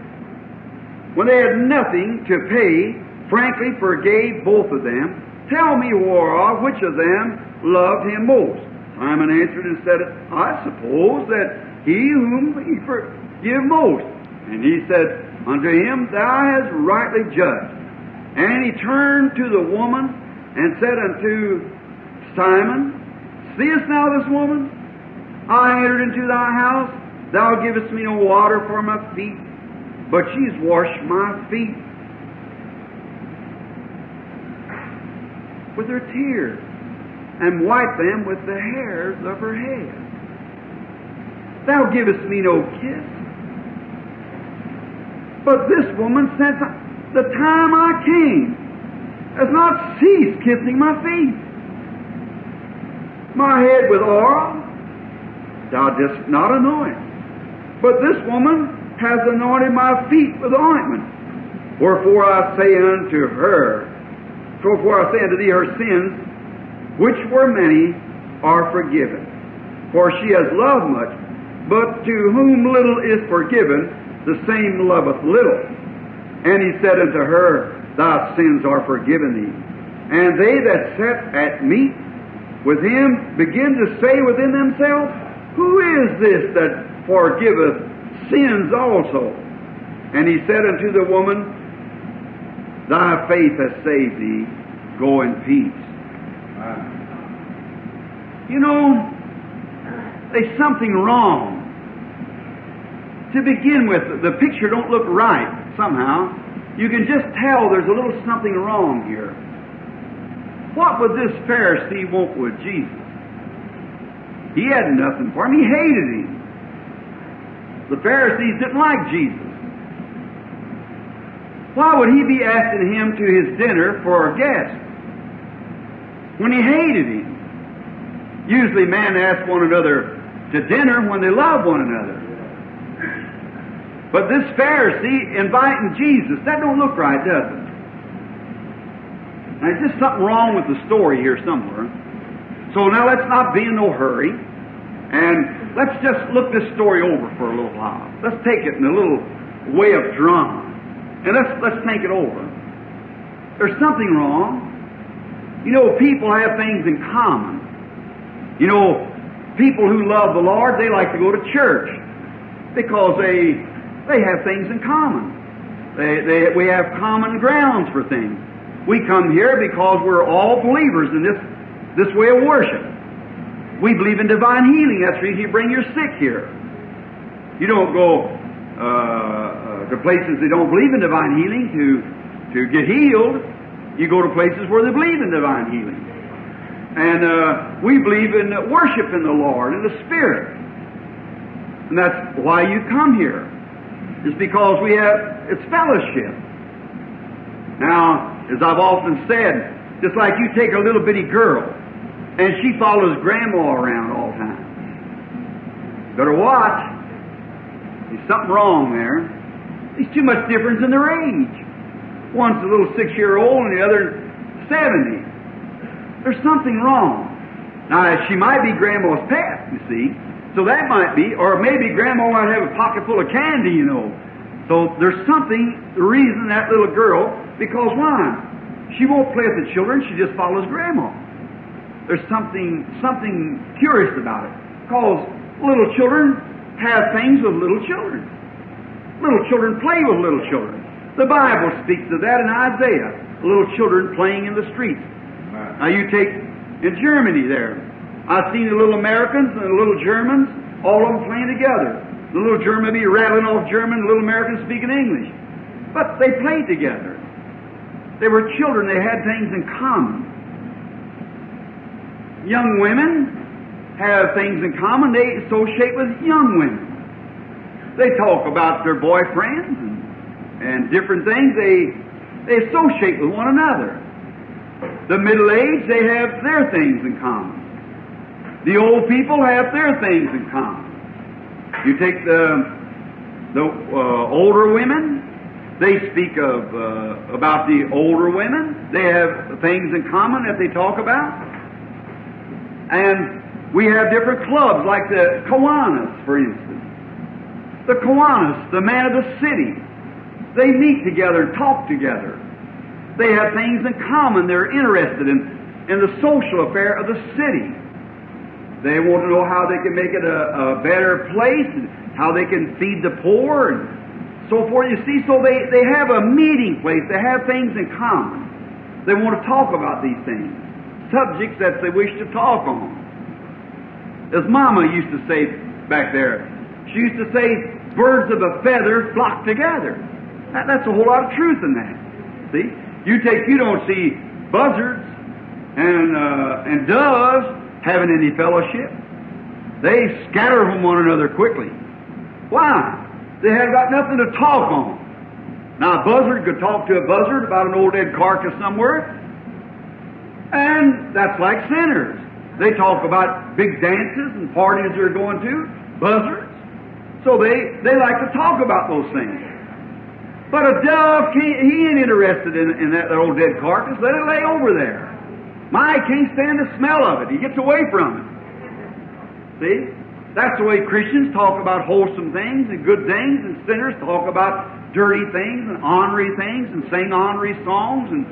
when they had nothing to pay, frankly forgave both of them. Tell me, whereof which of them loved him most? Simon answered and said, I suppose that he whom he forgive most. And he said unto him, Thou hast rightly judged. And he turned to the woman and said unto Simon, Seest thou this woman? I entered into thy house, thou givest me no water for my feet, but she's washed my feet with her tears and wiped them with the hairs of her head. Thou givest me no kiss. But this woman, since the time I came, has not ceased kissing my feet. My head with oil, thou didst not anoint. But this woman has anointed my feet with ointment. Wherefore I say unto her, Wherefore I say unto thee, her sins, which were many, are forgiven. For she has loved much, but to whom little is forgiven, the same loveth little. And he said unto her, Thy sins are forgiven thee. And they that sat at meat with him begin to say within themselves, Who is this that forgiveth sins also? And he said unto the woman, Thy faith has saved thee. Go in peace. You know, there's something wrong. To begin with, the picture don't look right somehow. You can just tell there's a little something wrong here. What would this Pharisee want with Jesus? He had nothing for him. He hated him. The Pharisees didn't like Jesus. Why would he be asking him to his dinner for a guest when he hated him? Usually men ask one another to dinner when they love one another. But this Pharisee inviting Jesus, that don't look right, does it? There's just something wrong with the story here somewhere. So now let's not be in no hurry. And let's just look this story over for a little while. Let's take it in a little way of drama. And let's, let's think it over. There's something wrong. You know, people have things in common. You know, people who love the Lord, they like to go to church because they, they have things in common. They, they, we have common grounds for things. We come here because we're all believers in this, this way of worship. We believe in divine healing. That's the reason you bring your sick here. You don't go uh, uh, to places that don't believe in divine healing to, to get healed. You go to places where they believe in divine healing. And uh, we believe in worship in the Lord, in the Spirit. And that's why you come here. It's because we have, it's fellowship. Now, as I've often said, just like you take a little bitty girl and she follows grandma around all the time. Better watch. There's something wrong there. There's too much difference in their age. One's a little six year old and the other 70. There's something wrong. Now, she might be grandma's pet, you see. So that might be, or maybe grandma might have a pocket full of candy, you know. So there's something, the reason that little girl, because why? She won't play with the children, she just follows grandma. There's something, something curious about it. Because little children have things with little children. Little children play with little children. The Bible speaks of that in Isaiah. Little children playing in the streets. Now you take in Germany there. I've seen the little Americans and the little Germans, all of them playing together. The little German be rattling off German, the little American speaking English. But they played together. They were children, they had things in common. Young women have things in common, they associate with young women. They talk about their boyfriends and, and different things. They, they associate with one another. The middle age, they have their things in common. The old people have their things in common. You take the the uh, older women; they speak of uh, about the older women. They have things in common that they talk about, and we have different clubs like the Kiwanis, for instance. The Kiwanis, the man of the city, they meet together and talk together. They have things in common. They're interested in in the social affair of the city. They want to know how they can make it a, a better place and how they can feed the poor and so forth. You see, so they, they have a meeting place. They have things in common. They want to talk about these things, subjects that they wish to talk on. As Mama used to say back there, she used to say, birds of a feather flock together. That, that's a whole lot of truth in that. See? You take, you don't see buzzards and, uh, and doves having any fellowship. They scatter from one another quickly. Why? They haven't got nothing to talk on. Now, a buzzard could talk to a buzzard about an old dead carcass somewhere, and that's like sinners. They talk about big dances and parties they're going to, buzzards. So they, they like to talk about those things. But a dove, he ain't interested in, in that, that old dead carcass. Let it lay over there. My, I can't stand the smell of it. He gets away from it. See? That's the way Christians talk about wholesome things and good things, and sinners talk about dirty things and ornery things and sing ornery songs. And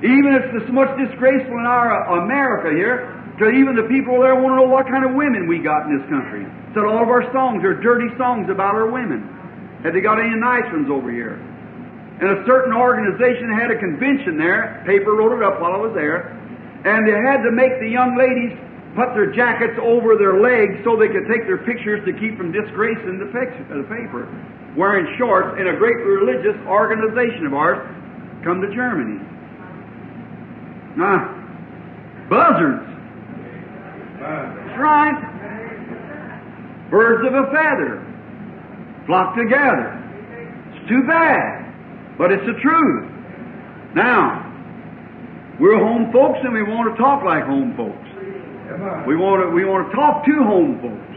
even it's so much disgraceful in our uh, America here, to even the people there want to know what kind of women we got in this country. Said all of our songs are dirty songs about our women. Have they got any nice ones over here? And a certain organization had a convention there. Paper wrote it up while I was there. And they had to make the young ladies put their jackets over their legs so they could take their pictures to keep from disgracing the, picture, the paper. Wearing shorts in a great religious organization of ours come to Germany. Now, buzzards. That's right. Birds of a feather flock together. It's too bad. But it's the truth. Now, we're home folks and we want to talk like home folks. We want to, we want to talk to home folks.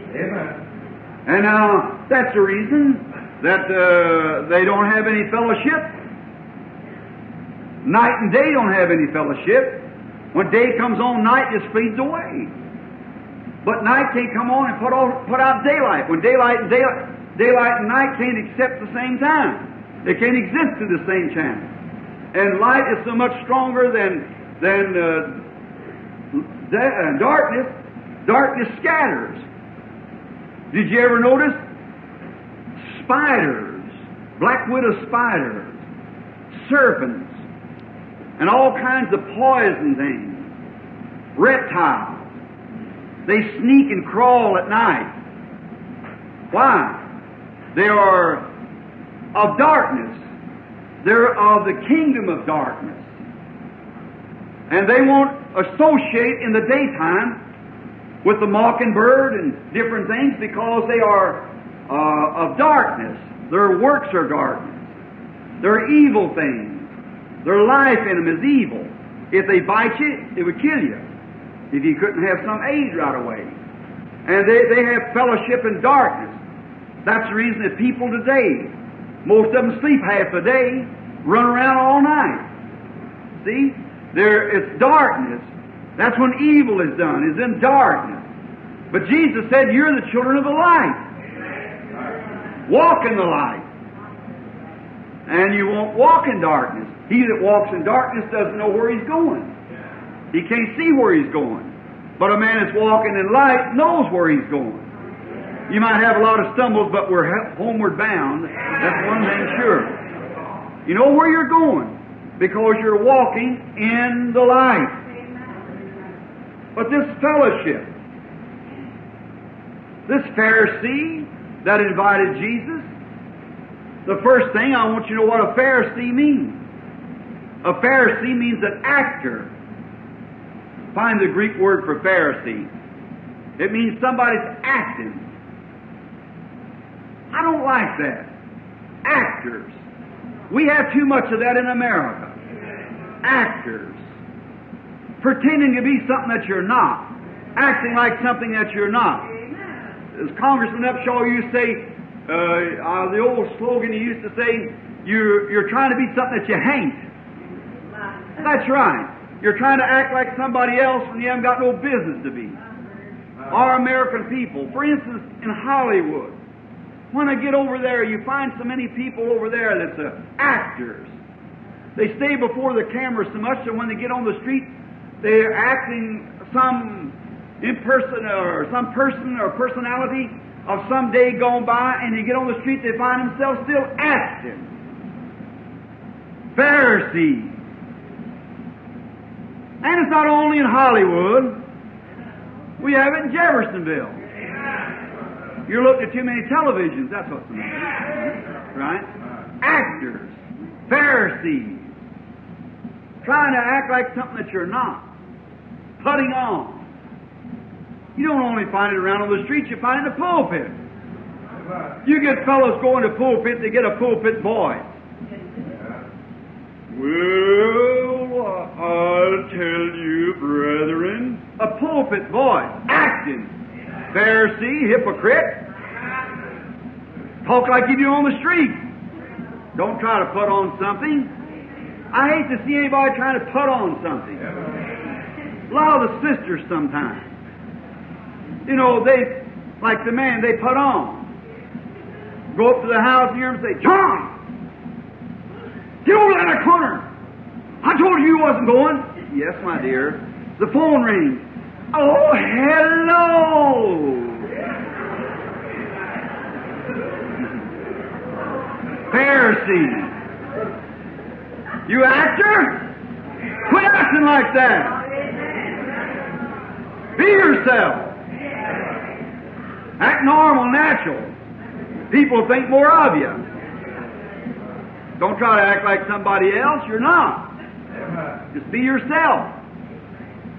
And now, that's the reason that uh, they don't have any fellowship. Night and day don't have any fellowship. When day comes on, night just flees away. But night can't come on and put, all, put out daylight. When daylight and daylight, daylight and night can't accept the same time. It can't exist through the same channel. And light is so much stronger than than uh, uh, darkness. Darkness scatters. Did you ever notice spiders, black widow spiders, serpents, and all kinds of poison things, reptiles? They sneak and crawl at night. Why? They are of darkness. They're of the kingdom of darkness. And they won't associate in the daytime with the mockingbird and different things because they are uh, of darkness. Their works are darkness. They're evil things. Their life in them is evil. If they bite you, it would kill you. If you couldn't have some aid right away. And they, they have fellowship in darkness. That's the reason that people today, most of them sleep half the day, run around all night. See? There, it's darkness. That's when evil is done, is in darkness. But Jesus said, You're the children of the light. Walk in the light. And you won't walk in darkness. He that walks in darkness doesn't know where he's going. He can't see where he's going. But a man that's walking in light knows where he's going. You might have a lot of stumbles, but we're homeward bound. That's one thing sure. You know where you're going because you're walking in the light. But this fellowship, this Pharisee that invited Jesus, the first thing I want you to know what a Pharisee means. A Pharisee means an actor. Find the Greek word for Pharisee. It means somebody's acting. I don't like that. Actors. We have too much of that in America. Actors. Pretending to be something that you're not. Acting like something that you're not. As Congressman Upshaw used to say, uh, uh, the old slogan he used to say, you're, you're trying to be something that you ain't. That's right. You're trying to act like somebody else when you haven't got no business to be. Our American people, for instance, in Hollywood, when I get over there, you find so many people over there that's uh, actors. They stay before the camera so much that when they get on the street, they're acting some imperson or some person or personality of some day gone by, and they get on the street, they find themselves still acting. Pharisees. And it's not only in Hollywood. We have it in Jeffersonville. You're looking at too many televisions. That's what's the matter. Right? Actors, Pharisees, trying to act like something that you're not, putting on. You don't only find it around on the streets, you find it in the pulpit. You get fellows going to pulpit, they get a pulpit boy. Well, I'll tell you, brethren, a pulpit boy, acting, Pharisee, hypocrite, talk like you do on the street. Don't try to put on something. I hate to see anybody trying to put on something. A lot of the sisters sometimes. You know, they, like the man, they put on. Go up to the house and hear him say, John, get over in corner. I told you you wasn't going. Yes, my dear. The phone rings. Oh, hello. Pharisee. You actor? Quit acting like that. Be yourself. Act normal, natural. People think more of you. Don't try to act like somebody else. You're not. Just be yourself.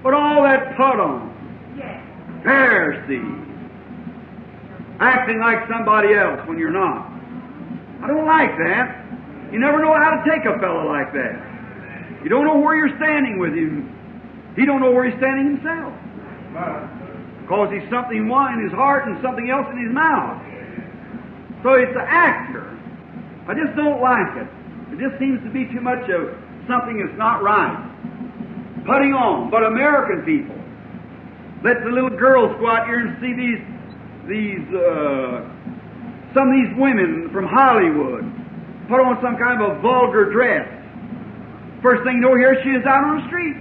But all that put on. Pharisee. Acting like somebody else when you're not. I don't like that. You never know how to take a fellow like that. You don't know where you're standing with him. He don't know where he's standing himself. Because he's something one in his heart and something else in his mouth. So it's an actor. I just don't like it. It just seems to be too much of something that's not right. Putting on. But American people, let the little girls go out here and see these, these, uh, some of these women from Hollywood put on some kind of a vulgar dress. First thing you know, here she is out on the street.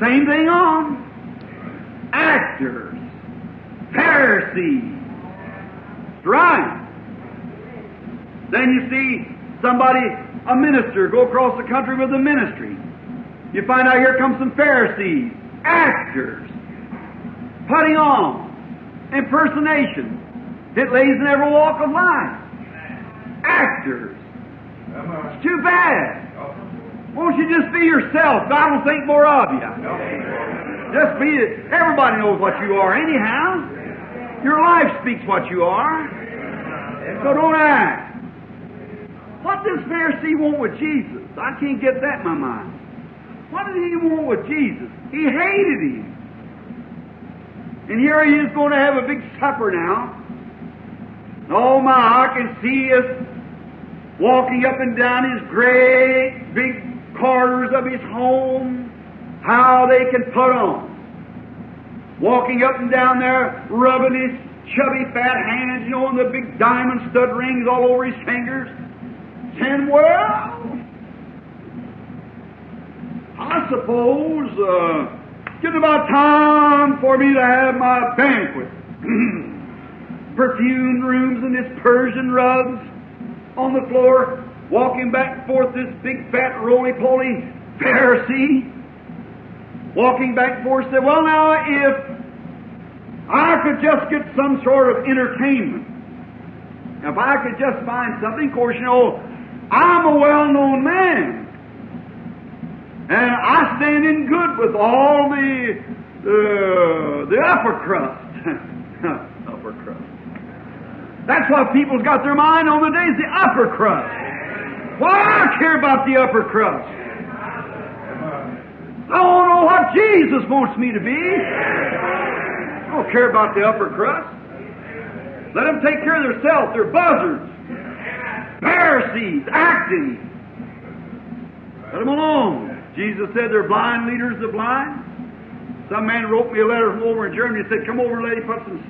Same thing on. Actors, Pharisees. Right. Then you see somebody, a minister, go across the country with a ministry. You find out here comes some Pharisees, actors, putting on, impersonation. It lays in every walk of life. Actors. It's too bad. Won't you just be yourself? God will think more of you. Just be it. Everybody knows what you are anyhow. Your life speaks what you are. So don't act. What does Pharisee want with Jesus? I can't get that in my mind. What did he want with Jesus? He hated him. And here he is going to have a big supper now. Oh my, I can see us walking up and down his great big corridors of his home, how they can put on. Walking up and down there, rubbing his chubby fat hands, you know, and the big diamond stud rings all over his fingers. Saying, well, I suppose uh, it's about time for me to have my banquet. <clears throat> Perfumed rooms and this Persian rugs on the floor, walking back and forth this big fat roly-poly Pharisee, walking back and forth, said, well now, if I could just get some sort of entertainment, if I could just find something, of course, you know, I'm a well-known man. And I stand in good with all the uh, the upper crust. <laughs> upper crust. That's why people's got their mind on the is the upper crust. Why I care about the upper crust? I don't know what Jesus wants me to be. I don't care about the upper crust. Let them take care of themselves. They're buzzards. Pharisees acting. Let them alone. Jesus said they're blind leaders of blind. Some man wrote me a letter from over in Germany and said, Come over and him put some,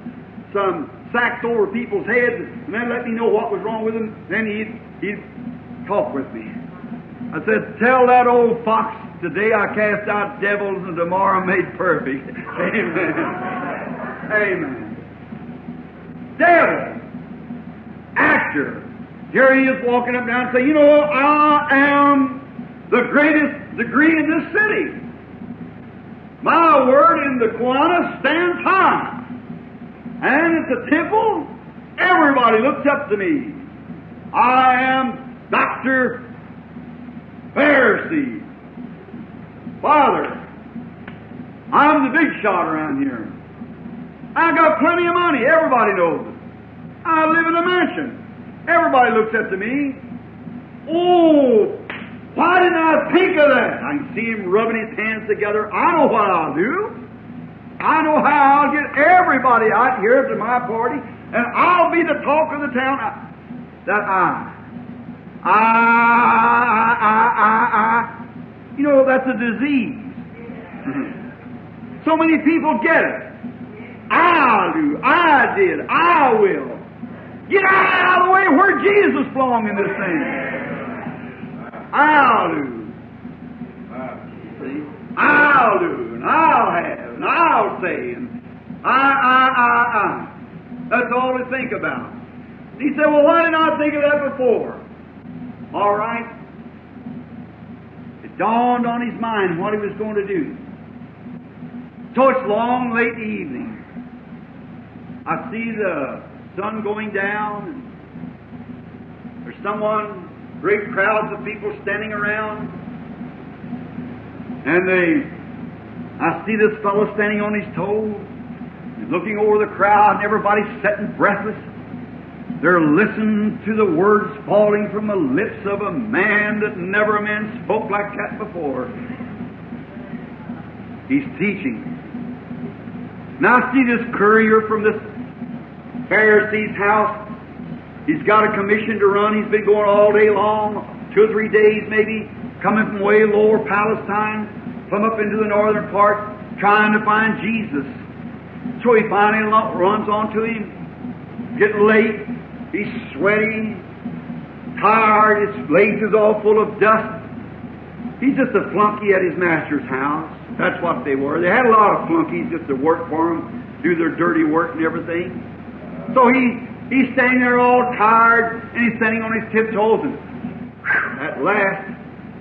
some sacks over people's heads and then let me know what was wrong with them. Then he'd, he'd talk with me. I said, Tell that old fox, today I cast out devils and tomorrow I'm made perfect. Amen. <laughs> Amen. Devil, actor. Here he is walking up and down saying, You know, I am the greatest degree in this city. My word in the Kiwanis stands high. And at the temple, everybody looks up to me. I am Dr. Pharisee. Father, I'm the big shot around here. I got plenty of money. Everybody knows it. I live in a mansion. Everybody looks up to me. Oh, why didn't I think of that? I can see him rubbing his hands together. I know what I'll do. I know how I'll get everybody out here to my party, and I'll be the talk of the town. I, that I, I, I, I, I. You know, that's a disease. so many people get it. I'll do, I did, I will. Get out of the way where Jesus belongs in this thing. I'll do. I'll do, and I'll have, and I'll say, and I, I, I, I. That's all they think about. He said, well, why didn't I think of that before? All right. It dawned on his mind what he was going to do. So it's long, late evening. I see the sun going down, and there's someone, great crowds of people standing around, and they, I see this fellow standing on his toes, he's looking over the crowd, and everybody's sitting breathless. They're listening to the words falling from the lips of a man that never a man spoke like that before. He's teaching. Now I see this courier from this Pharisee's house. He's got a commission to run. He's been going all day long, two or three days maybe, coming from way lower Palestine, from up into the northern part, trying to find Jesus. So he finally runs onto him, getting late. He's sweating. tired, his legs is all full of dust. He's just a flunky at his master's house. That's what they were. They had a lot of flunkies just to work for him, do their dirty work and everything. So he he's standing there all tired, and he's standing on his tiptoes, and at last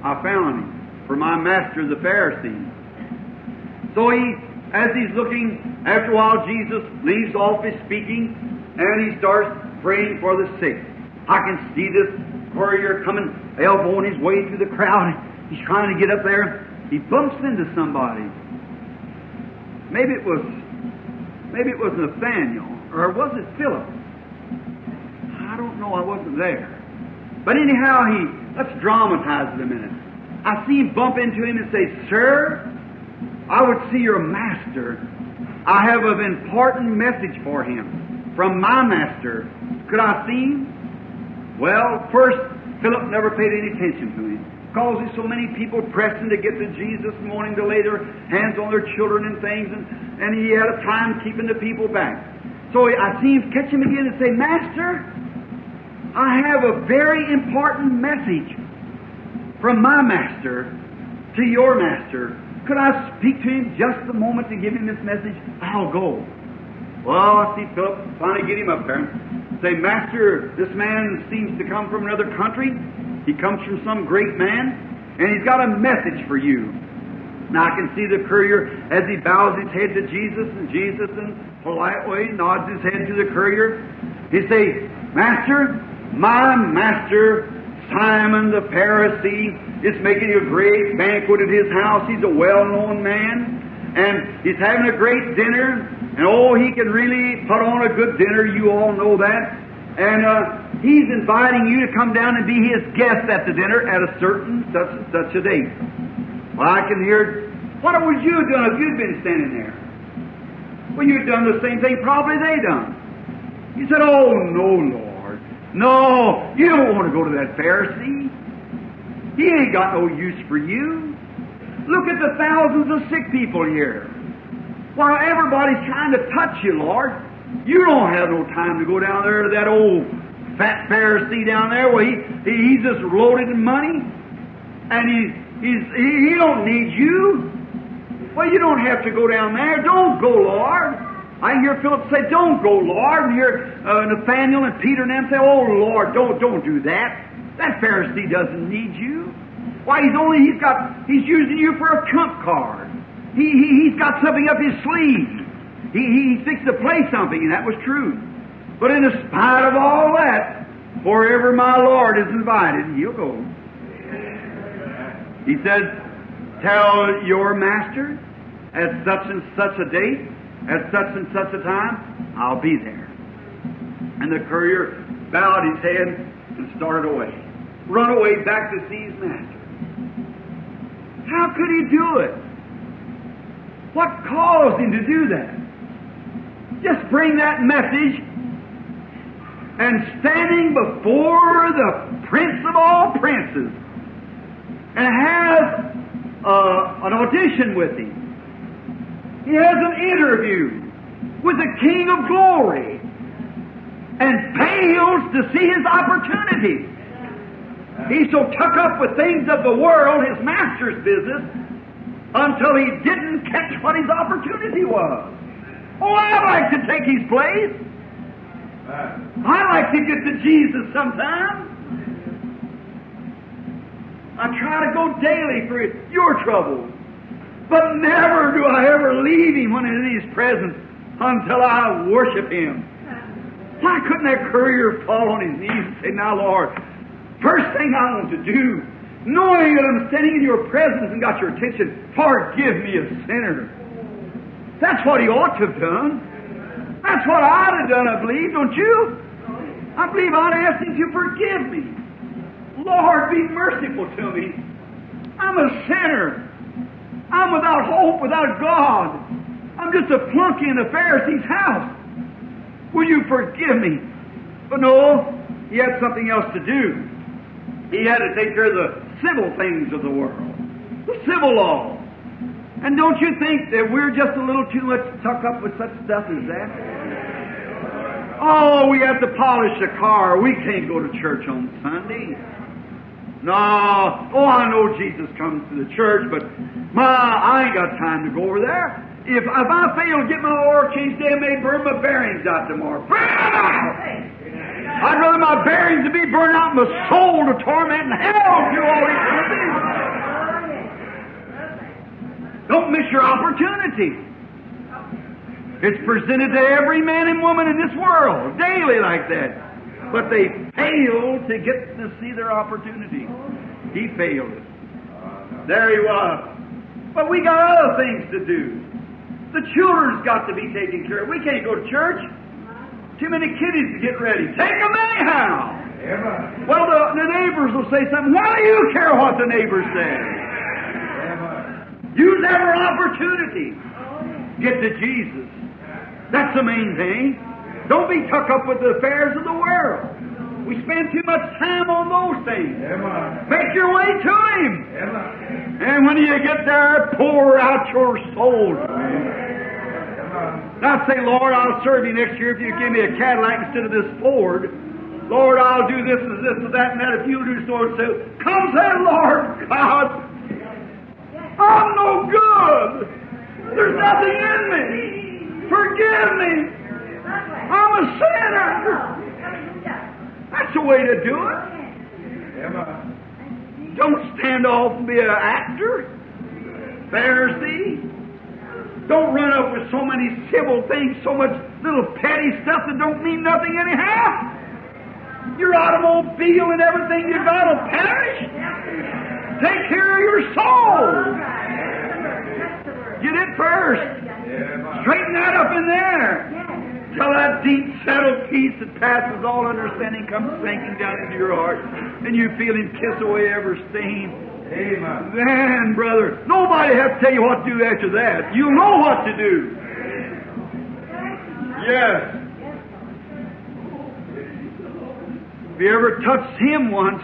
I found him for my master, the Pharisee. So he, as he's looking, after a while, Jesus leaves off his speaking, and he starts praying for the sick. I can see this courier coming, elbowing his way through the crowd. He's trying to get up there. He bumps into somebody. Maybe it was, maybe it was Nathaniel, or was it Philip? I don't know. I wasn't there. But anyhow, he let's dramatize it a minute. I see him bump into him and say, "Sir, I would see your master. I have an important message for him from my master. Could I see him?" Well, first, Philip never paid any attention to him. There's so many people pressing to get to Jesus wanting to lay their hands on their children and things, and, and he had a time keeping the people back. So I see him catch him again and say, Master, I have a very important message from my master to your master. Could I speak to him just a moment to give him this message? I'll go. Well, I see Philip finally get him up there. Say, Master, this man seems to come from another country. He comes from some great man, and he's got a message for you. Now I can see the courier as he bows his head to Jesus, and Jesus in polite way nods his head to the courier. He say, Master, my master, Simon the Pharisee, is making a great banquet at his house. He's a well-known man, and he's having a great dinner, and oh, he can really put on a good dinner. You all know that. And uh, he's inviting you to come down and be his guest at the dinner at a certain such and such a date. Well, I can hear, what would you have done if you'd been standing there? Well, you'd done the same thing probably they done. You said, oh, no, Lord. No, you don't want to go to that Pharisee. He ain't got no use for you. Look at the thousands of sick people here. While everybody's trying to touch you, Lord, you don't have no time to go down there to that old fat Pharisee down there where he, he he's just loaded in money, and he's he's he, he don't need you. Well, you don't have to go down there. Don't go, Lord. I hear Philip say, "Don't go, Lord." And hear uh, Nathaniel and Peter and them say, "Oh, Lord, don't don't do that. That Pharisee doesn't need you. Why, he's only he's got he's using you for a trump card. He, he he's got something up his sleeve." He, he fixed to play something, and that was true. But in spite of all that, wherever my Lord is invited, he'll go. He said, Tell your master at such and such a date, at such and such a time, I'll be there. And the courier bowed his head and started away. Run away back to see his master. How could he do it? What caused him to do that? Just bring that message and standing before the Prince of all princes and have uh, an audition with him. He has an interview with the King of Glory and fails to see his opportunity. He's so tuck up with things of the world, his master's business, until he didn't catch what his opportunity was. Oh, I'd like to take his place. I'd like to get to Jesus sometime. I try to go daily for your trouble. But never do I ever leave him when in his presence until I worship him. Why couldn't that courier fall on his knees and say, Now, Lord, first thing I want to do, knowing that I'm standing in your presence and got your attention, forgive me a sinner. That's what he ought to have done. That's what I'd have done, I believe, don't you? I believe I'd ask him to forgive me. Lord, be merciful to me. I'm a sinner. I'm without hope, without God. I'm just a flunky in the Pharisee's house. Will you forgive me? But no, he had something else to do. He had to take care of the civil things of the world, the civil law. And don't you think that we're just a little too much tuck up with such stuff as that? Oh, we have to polish the car. We can't go to church on Sunday. No. Oh, I know Jesus comes to the church, but ma, I ain't got time to go over there. If if I fail to get my oil changed, they may burn my bearings out tomorrow. Burn out! I'd rather my bearings to be burned out and my soul to torment in hell through all eternity. Don't miss your opportunity. It's presented to every man and woman in this world daily like that. But they failed to get to see their opportunity. He failed it. There he was. But we got other things to do. The children's got to be taken care of. We can't go to church. Too many kiddies to get ready. Take them anyhow. Well, the, the neighbors will say something. Why do you care what the neighbors say? Use every opportunity. Get to Jesus. That's the main thing. Don't be tucked up with the affairs of the world. We spend too much time on those things. Make your way to Him. And when you get there, pour out your soul. Amen. Say, Lord, I'll serve you next year if you give me a Cadillac instead of this Ford. Lord, I'll do this and this and that and that if you do so and so. Come say, Lord God, I'm no good. There's nothing in me. Forgive me. I'm a sinner. That's the way to do it. Don't stand off and be an actor, Pharisee. Don't run up with so many civil things, so much little petty stuff that don't mean nothing anyhow. Your automobile and everything you got will perish. Take care of your soul. Get it first. Straighten that up in there. Till that deep settled peace that passes all understanding comes sinking down into your heart, and you feel Him kiss away every stain. Amen. Then, brother, nobody has to tell you what to do after that. You know what to do. Yes. If you ever touched Him once,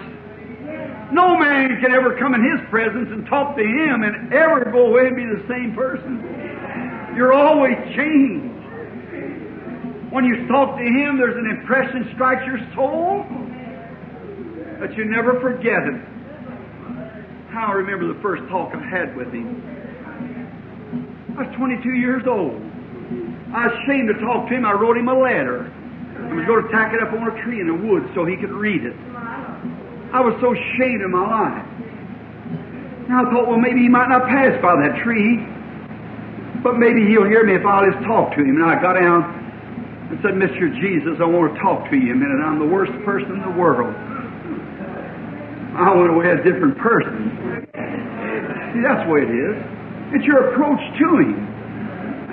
no man can ever come in His presence and talk to Him and ever go away and be the same person. You're always changed. When you talk to Him, there's an impression strikes your soul that you never forget it. How I remember the first talk I had with Him. I was 22 years old. I was ashamed to talk to Him. I wrote Him a letter. I was going to tack it up on a tree in the woods so He could read it. I was so ashamed in my life. Now I thought, well, maybe He might not pass by that tree, but maybe He'll hear me if I'll just talk to Him. And I got down and said, Mr. Jesus, I want to talk to you a minute. I'm the worst person in the world. I went away a different person. See, that's the way it is. It's your approach to Him.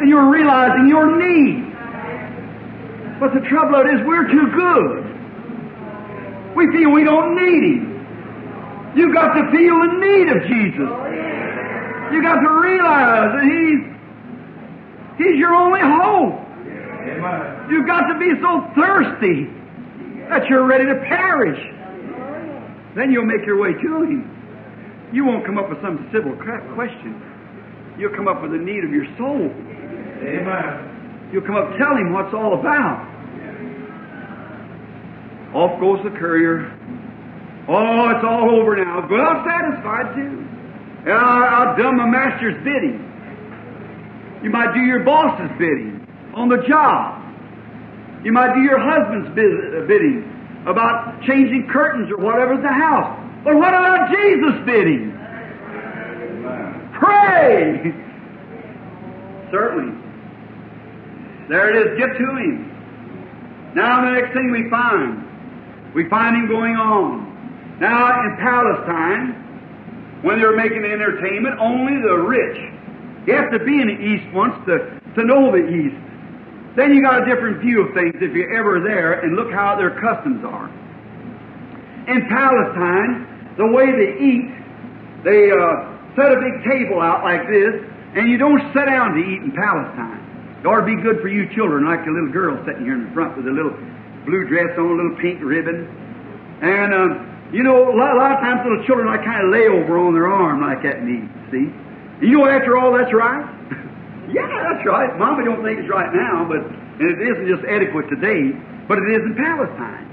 And you're realizing your need. But the trouble is we're too good. We feel we don't need Him. You've got to feel the need of Jesus. You've got to realize that He's He's your only hope. You've got to be so thirsty that you're ready to perish. Then you'll make your way to Him. You won't come up with some civil cra- question. You'll come up with the need of your soul. Amen. You'll come up tell Him what's all about. Off goes the courier. Oh, it's all over now. Well satisfied too. Yeah, I- I've done my master's bidding. You might do your boss's bidding on the job. You might do your husband's uh, bidding about changing curtains or whatever at the house. But what about Jesus' bidding? Pray! Certainly. There it is. Get to Him. Now the next thing we find, we find Him going on. Now in Palestine, when they were making the entertainment, only the rich. You have to be in the East once to, to know the East. Then you got a different view of things if you're ever there and look how their customs are. In Palestine, the way they eat, they uh, set a big table out like this, and you don't sit down to eat in Palestine. It ought to be good for you children, like the little girl sitting here in the front with a little blue dress on, a little pink ribbon. And, um, you know, a lot, a lot of times little children like kind of lay over on their arm like that and eat, see? You know, after all, that's right. Yeah, that's right. Mama don't think it's right now, but and it isn't just adequate today, but it is in Palestine.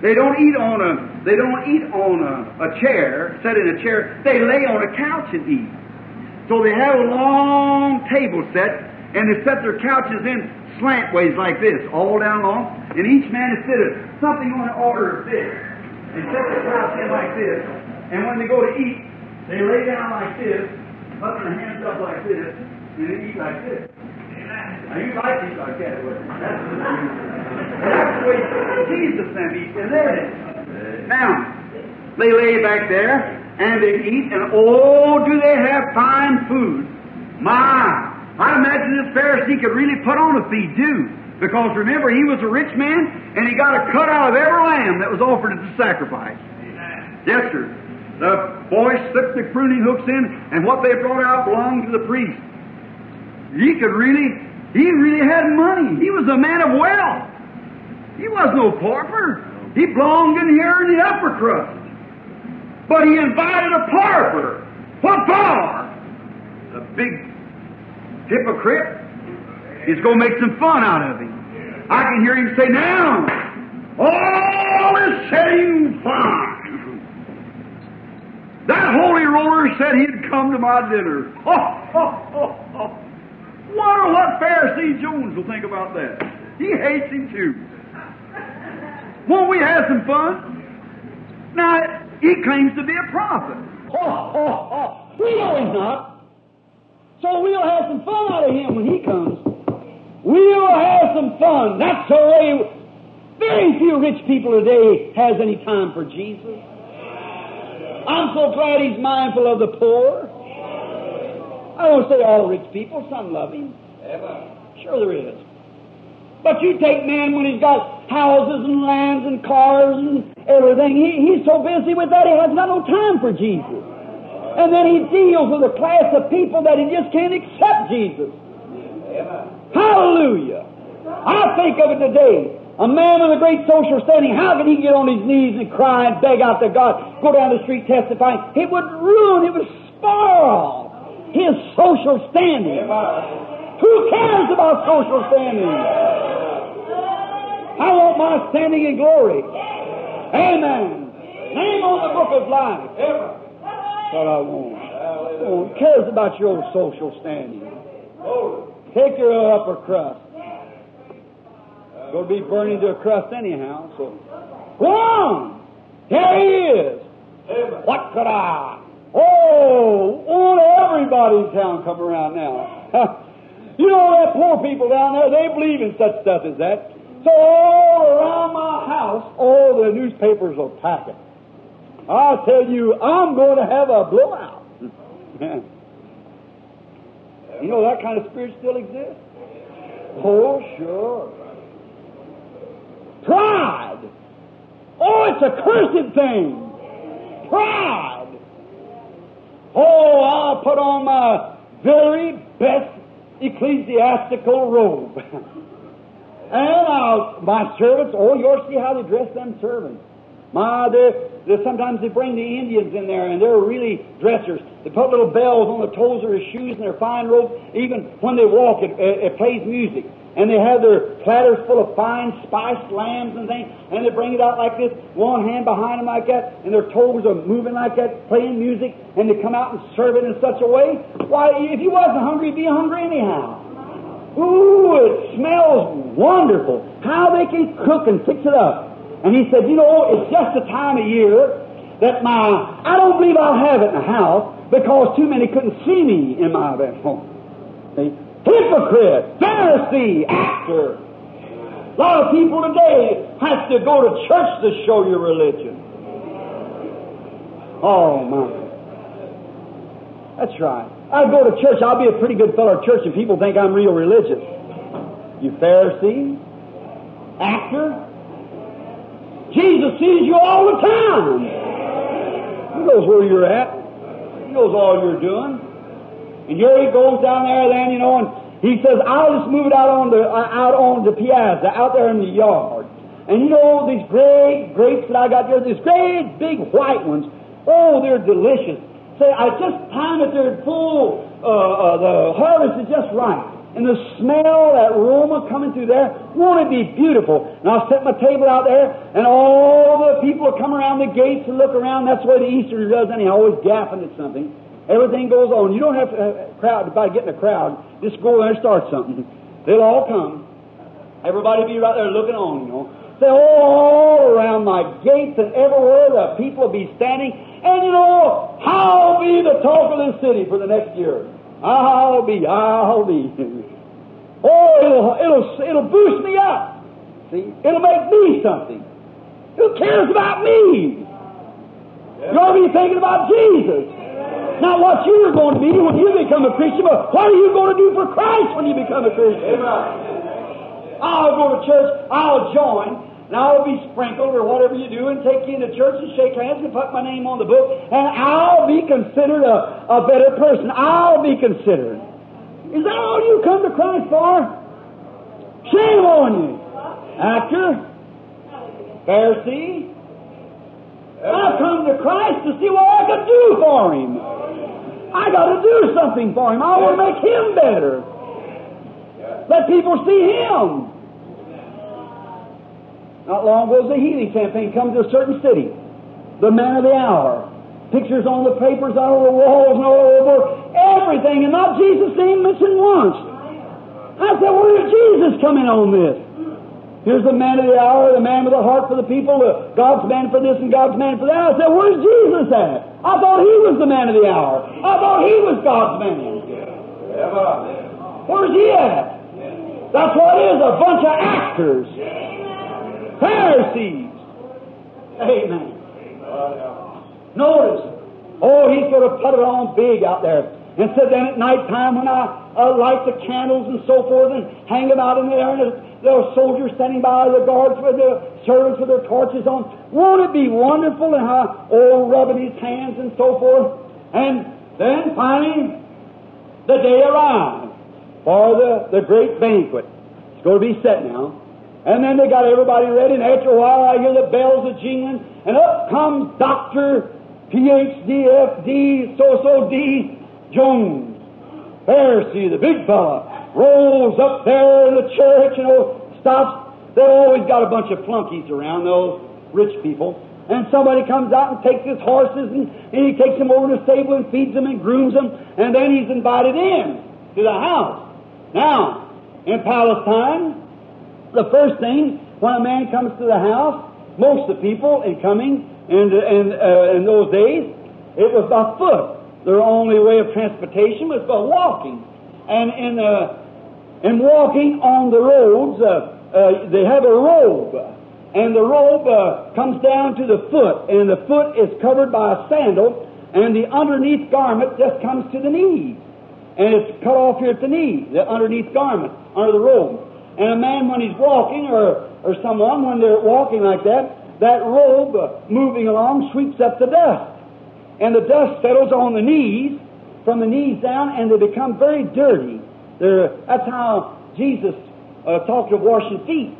They don't eat on a they don't eat on a, a chair, sit in a chair. They lay on a couch and eat. So they have a long table set, and they set their couches in slant ways like this, all down long, and each man is seated something on the order of this, and set the couch in like this. And when they go to eat, they lay down like this, put their hands up like this, and they eat like this. Now you like to eat like that, wouldn't? That's the way that's the way Jesus them eat, and there it is. Now, they lay back there, and they eat, and oh, do they have fine food. My, I imagine this Pharisee could really put on a feed too. Because remember, he was a rich man, and he got a cut out of every lamb that was offered as a sacrifice. Yes, sir. The boys slipped the pruning hooks in, and what they brought out belonged to the priest. He could really, he really had money. He was a man of wealth. He was no pauper. He belonged in here in the upper crust. But he invited a pauper. What for? A big hypocrite. He's going to make some fun out of him. I can hear him say, now, all is setting fine. That holy roller said he'd come to my dinner. <laughs> Oh, oh, oh, oh. Wonder what Pharisee Jones will think about that. He hates him too. Won't we have some fun? Now, he claims to be a prophet. Oh, oh, oh. We know he's not. So we'll have some fun out of him when he comes. We'll have some fun. That's the way. Very few rich people today has any time for Jesus. I'm so glad he's mindful of the poor. I don't say all rich people. Some love him. Sure there is. But you take man when he's got houses and lands and cars and everything, he, he's so busy with that he has got no time for Jesus. And then he deals with a class of people that he just can't accept Jesus. Hallelujah. I think of it today. A man with a great social standing, how could he get on his knees and cry and beg out to God, go down the street testifying? It would ruin, it would spoil his social standing. Who cares about social standing? I want my standing in glory. Amen. Name on the book of life. What I want. Who cares about your social standing? Take your upper crust. Going to be burning to a crust anyhow, so on. Here he is. What could I? Oh, won't everybody in town come around now? <laughs> you know that poor people down there, they believe in such stuff as that. So all around my house, all the newspapers are pack it. I tell you, I'm going to have a blowout. <laughs> you know that kind of spirit still exists? Oh, sure. Pride. Oh, it's a cursed thing. Pride. Oh, I'll put on my very best ecclesiastical robe. <laughs> and I'll, my servants, oh, you'll see how they dress them servants. My, they're, they're, sometimes they bring the Indians in there, and they're really dressers. They put little bells on the toes of their shoes and their fine robes. Even when they walk, it, it, it plays music. And they have their platters full of fine spiced lambs and things, and they bring it out like this, one hand behind them like that, and their toes are moving like that, playing music, and they come out and serve it in such a way. Why, if you wasn't hungry, you'd be hungry anyhow. Ooh, it smells wonderful. How they can cook and fix it up. And he said, you know, it's just the time of year that my, I don't believe I'll have it in the house because too many couldn't see me in my home. See? Hypocrite, Pharisee, actor. A lot of people today have to go to church to show your religion. Oh, my. That's right. I go to church, I'll be a pretty good fellow at church, and people think I'm real religious. You Pharisee, actor, Jesus sees you all the time. He knows where you're at. He knows all you're doing. And here he goes down there then, you know, and he says, I'll just move it out on the, uh, out on the piazza, out there in the yard. And you know, these great grapes that I got there, these great big white ones, oh, they're delicious. Say, I just time that they're full, uh, uh, the harvest is just right. and the smell, that aroma coming through there, won't it be beautiful? And I'll set my table out there, and all the people will come around the gates and look around. That's the way the Easterner does anyhow, always gapping at something. Everything goes on. You don't have to uh, crowd by getting a crowd. Just go there and start something. They'll all come. Everybody be right there looking on, you know. Say, all around my gates and everywhere the people will be standing. And you know, I'll be the talk of the city for the next year. I'll be, I'll be. <laughs> Oh, it'll, it'll, it'll boost me up. See, it'll make me something. Who cares about me? You ought to be thinking about Jesus. Not what you're going to be when you become a Christian, but what are you going to do for Christ when you become a Christian? I'll go to church, I'll join, and I'll be sprinkled or whatever you do and take you into church and shake hands and put my name on the book, and I'll be considered a, a better person. I'll be considered. Is that all you come to Christ for? Shame on you. Actor, Pharisee, I've come to Christ to see what I can do for Him. I got to do something for Him. I want to make Him better. Let people see Him. Not long ago, the healing campaign come to a certain city. The man of the hour. Pictures on the papers, over the walls and all over. Everything, and not Jesus' name mentioned once. I said, where did Jesus come in on this? Here's the man of the hour, the man with a heart for the people, the God's man for this and God's man for that. I said, where's Jesus at? I thought he was the man of the hour. I thought he was God's man. Where's he at? That's what it is, a bunch of actors. Pharisees. Amen. Notice. Oh, he sort of put it on big out there. And said then at night time when I uh, light the candles and so forth and hang them out in there and there are soldiers standing by, the guards with their servants with their torches on. Won't it be wonderful and how, oh, rubbing his hands and so forth. And then finally, the day arrived for the, the great banquet. It's going to be set now. And then they got everybody ready, and after a while I hear the bells a jingling, and up comes Dr. PhD, FD, so-so D, Jones. Pharisee, the big fella, rolls up there in the church, you know, stops. They always got a bunch of flunkies around, those rich people. And somebody comes out and takes his horses, and, and he takes them over to the stable and feeds them and grooms them, and then he's invited in to the house. Now, in Palestine, the first thing when a man comes to the house, most of the people in coming in, in, uh, in those days, it was by foot. Their only way of transportation was by walking. And in, uh, in walking on the roads, uh, uh they have a robe. And the robe uh, comes down to the foot, and the foot is covered by a sandal, and the underneath garment just comes to the knees. And it's cut off here at the knee, the underneath garment, under the robe. And a man, when he's walking, or, or someone, when they're walking like that, that robe uh, moving along sweeps up the dust. And the dust settles on the knees, from the knees down, and they become very dirty. They're, that's how Jesus uh, talked of washing feet.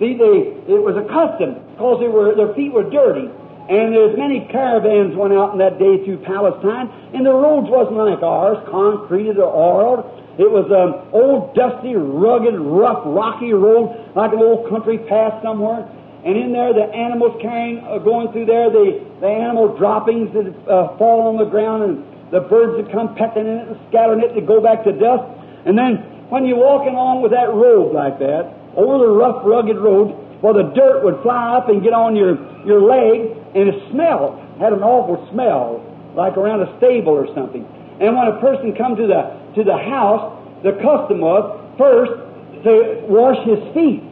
See, they, it was a custom because they were, their feet were dirty. And there's many caravans went out in that day through Palestine, and the roads wasn't like ours, concreted or oiled. It was an old, dusty, rugged, rough, rocky road, like an old country path somewhere. And in there, the animals carrying, uh, going through there, the, the animal droppings that uh, fall on the ground, and the birds that come pecking in it and scattering it to go back to dust. And then, when you're walking along with that road like that, over the rough, rugged road, well, the dirt would fly up and get on your, your leg, and it smelled, had an awful smell, like around a stable or something. And when a person come to the to the house, the custom was first to wash his feet.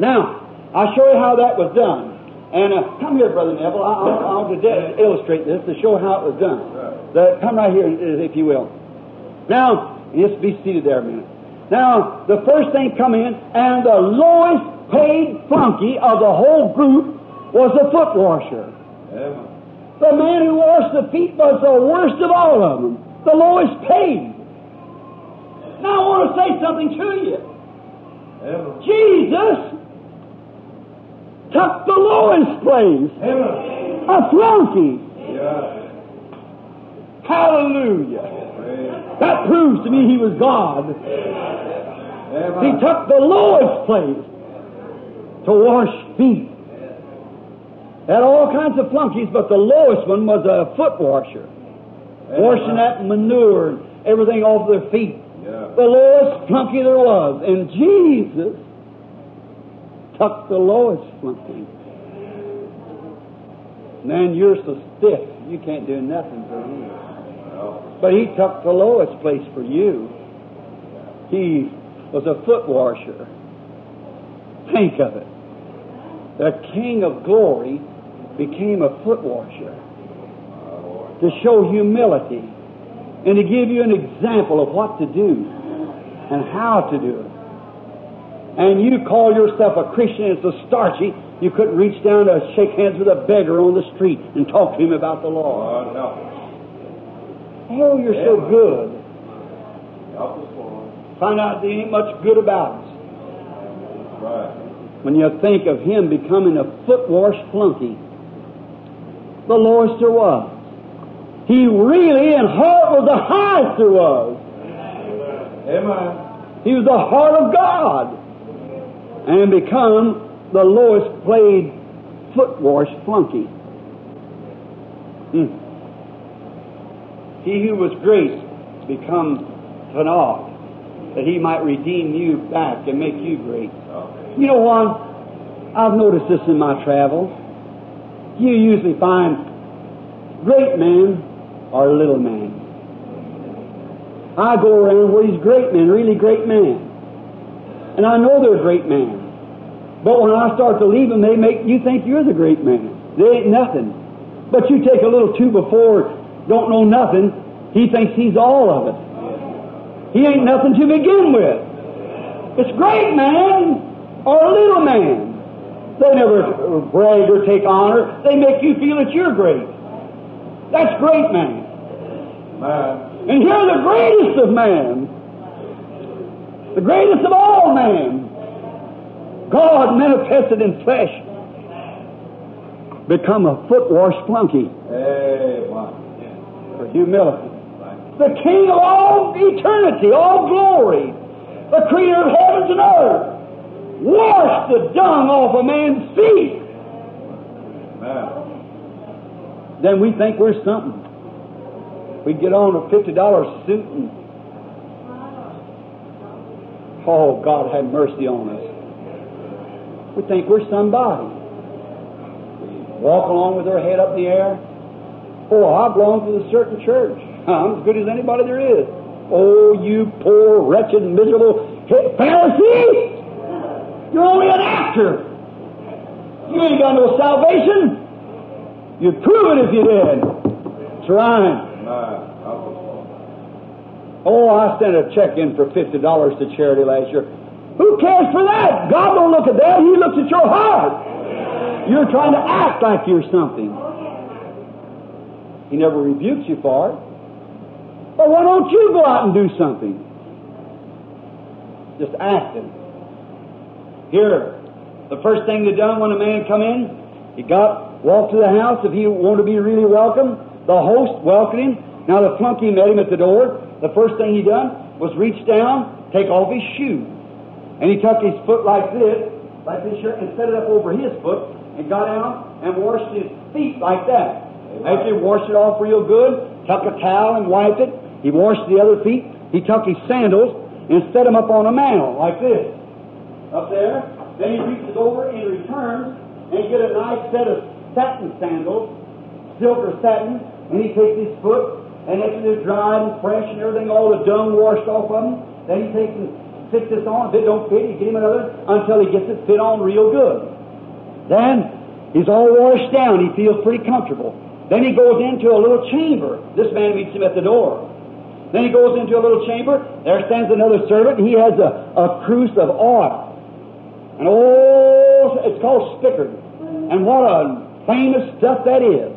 Now, I'll show you how that was done. And uh, come here, Brother Neville. I, I, I want to de- illustrate this to show how it was done. The, come right here, if you will. Now, just be seated there a minute. Now, the first thing come in, and the lowest paid flunky of the whole group was the foot washer. The man who washed the feet was the worst of all of them, the lowest paid. Now I want to say something to you. Jesus took the lowest place, a flunky. Hallelujah. That proves to me he was God. He took the lowest place to wash feet. Had all kinds of flunkies, but the lowest one was a foot washer, washing that manure and everything off their feet. The lowest flunky there was. And Jesus took the lowest flunky. Man, you're so stiff, you can't do nothing for him. But he took the lowest place for you. He was a foot washer. Think of it. The King of glory became a foot washer to show humility and to give you an example of what to do and how to do it. And you call yourself a Christian and so starchy, you couldn't reach down to shake hands with a beggar on the street and talk to him about the Lord. Oh, you're so good. Find out there ain't much good about us. When you think of him becoming a foot wash flunky, the lowest there was. He really in heart was the highest there was. Amen. He was the heart of God. And become the lowest played foot wash flunky. Hmm. He who was grace become fanal, that he might redeem you back and make you great. You know what? I've noticed this in my travels. You usually find great men are little men. I go around where these great men, really great men. And I know they're great men. But when I start to leave them, they make you think you're the great man. They ain't nothing. But you take a little two before, don't know nothing, he thinks he's all of it. He ain't nothing to begin with. It's great man or little man. They never brag or take honor. They make you feel that you're great. That's great man. And here the greatest of man, the greatest of all man, God manifested in flesh, become a foot wash flunky for humility. The King of all eternity, all glory, the Creator of heavens and earth, washed the dung off a man's feet. Then we think we're something. We get on a fifty dollar suit and oh God have mercy on us. We think we're somebody. Walk along with our head up in the air. Oh, I belong to a certain church. <laughs> I'm as good as anybody there is. Oh, you poor, wretched, miserable Pharisee! You're only an actor. You ain't got no salvation. You'd prove it if you did. Amen. Oh, I sent a check in for fifty dollars to charity last year. Who cares for that? God don't look at that. He looks at your heart. You're trying to act like you're something. He never rebukes you for it. But why don't you go out and do something? Just acting. Here, the first thing they done when a man come in, he got walked to the house if he wanted to be really welcome. The host welcomed him. Now the flunky met him at the door. The first thing he done was reach down, take off his shoe. And he took his foot like this, like this shirt, and set it up over his foot, and got out and washed his feet like that. After he washed it off real good, took a towel and wiped it. He washed the other feet. He took his sandals and set them up on a mantle like this, up there. Then he reaches over and returns and get a nice set of satin sandals, silk or satin, and he takes his foot and after they're dried and fresh and everything, all the dung washed off of them, then he takes and fits this on. If it don't fit, he get him another until he gets it fit on real good. Then he's all washed down. He feels pretty comfortable. Then he goes into a little chamber. This man meets him at the door. Then he goes into a little chamber. There stands another servant. He has a, a cruse of oil. And oh, it's called spikenard. And what a famous stuff that is.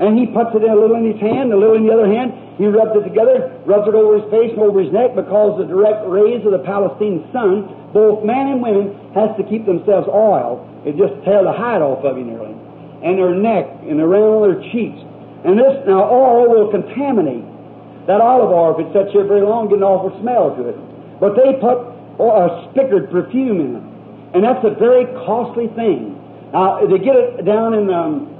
And he puts it in a little in his hand, a little in the other hand. He rubs it together, rubs it over his face and over his neck because the direct rays of the Palestine sun, both man and women, has to keep themselves oiled. It just tear the hide off of you nearly. And their neck and around their cheeks. And this now oil will contaminate. that olive oil, if it sits here very long, get an awful smell to it. But they put a spikenard perfume in it, and that's a very costly thing. Now they get it down in um,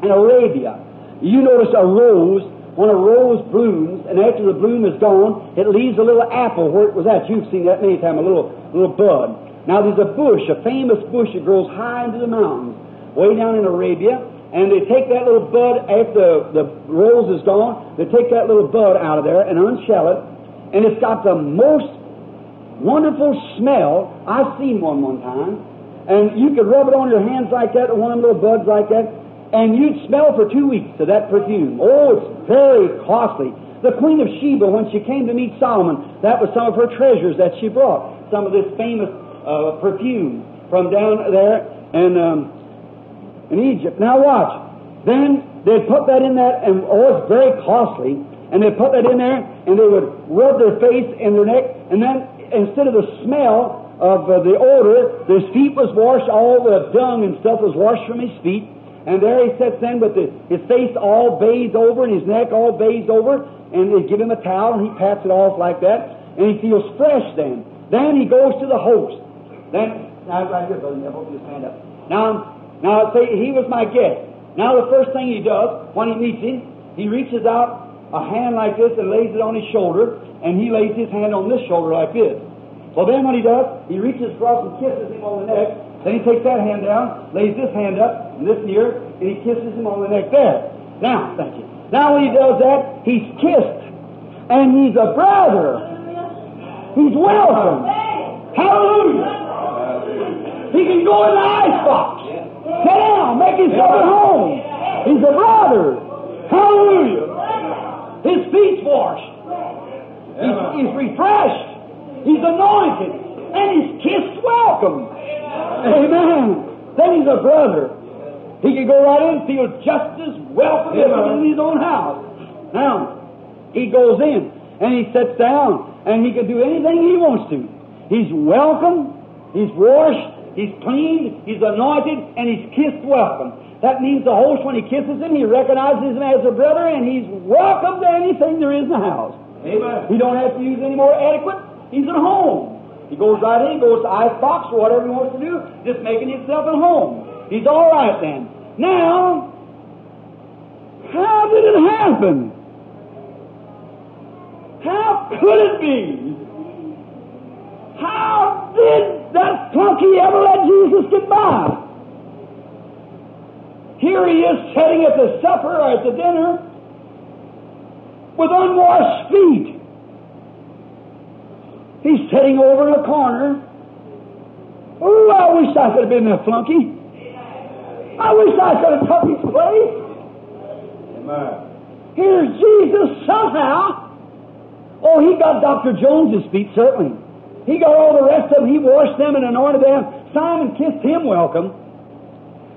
in Arabia. You notice a rose when a rose blooms, and after the bloom is gone, it leaves a little apple where it was at. You've seen that many times, a little little bud. Now there's a bush, a famous bush that grows high into the mountains, way down in Arabia, and they take that little bud after the, the rose is gone. They take that little bud out of there and unshell it, and it's got the most wonderful smell. I've seen one one time, and you could rub it on your hands like that, one of them little buds like that, and you'd smell for two weeks of that perfume. Oh, it's very costly. The Queen of Sheba, when she came to meet Solomon, that was some of her treasures that she brought. Some of this famous uh, perfume from down there in, um, in Egypt. Now watch. Then they'd put that in that, and oh, it's very costly. And they'd put that in there, and they would rub their face and their neck, and then instead of the smell of uh, the odor, his feet was washed, all the dung and stuff was washed from his feet. And there he sits then with the, his face all bathed over and his neck all bathed over, and they give him a towel and he pats it off like that, and he feels fresh then. Then he goes to the host. Then, now right here, brother, hope you stand up. Now, now say he was my guest. Now the first thing he does when he meets him, he reaches out a hand like this and lays it on his shoulder, and he lays his hand on this shoulder like this. Well, then what he does, he reaches across and kisses him on the neck, then he takes that hand down, lays this hand up, and this here, and he kisses him on the neck there. Now, thank you. Now when he does that, he's kissed. And he's a brother. He's welcome. Hallelujah. He can go in the icebox. Sit down, make himself at home. He's a brother. Hallelujah. His feet's washed. He's, he's refreshed. He's anointed. And he's kissed welcome. Oh, Amen. Then he's a brother. He can go right in and feel just as welcome as in his own house. Now, he goes in and he sits down and he can do anything he wants to. He's welcome, he's washed, he's cleaned, he's anointed, and he's kissed welcome. That means the host, when he kisses him, he recognizes him as a brother and he's welcome to anything there is in the house. Amen. He don't have to use any more adequate. He's at home. He goes right in, goes to ice box or whatever he wants to do, just making himself at home. He's all right then. Now, how did it happen? How could it be? How did that flunky ever let Jesus get by? Here he is sitting at the supper or at the dinner with unwashed feet. He's sitting over in the corner. Oh, I wish I could have been that flunky. I wish I could have took his place. Here's Jesus somehow. Oh, he got Dr. Jones's feet, certainly. He got all the rest of them. He washed them and anointed them. Simon kissed him welcome.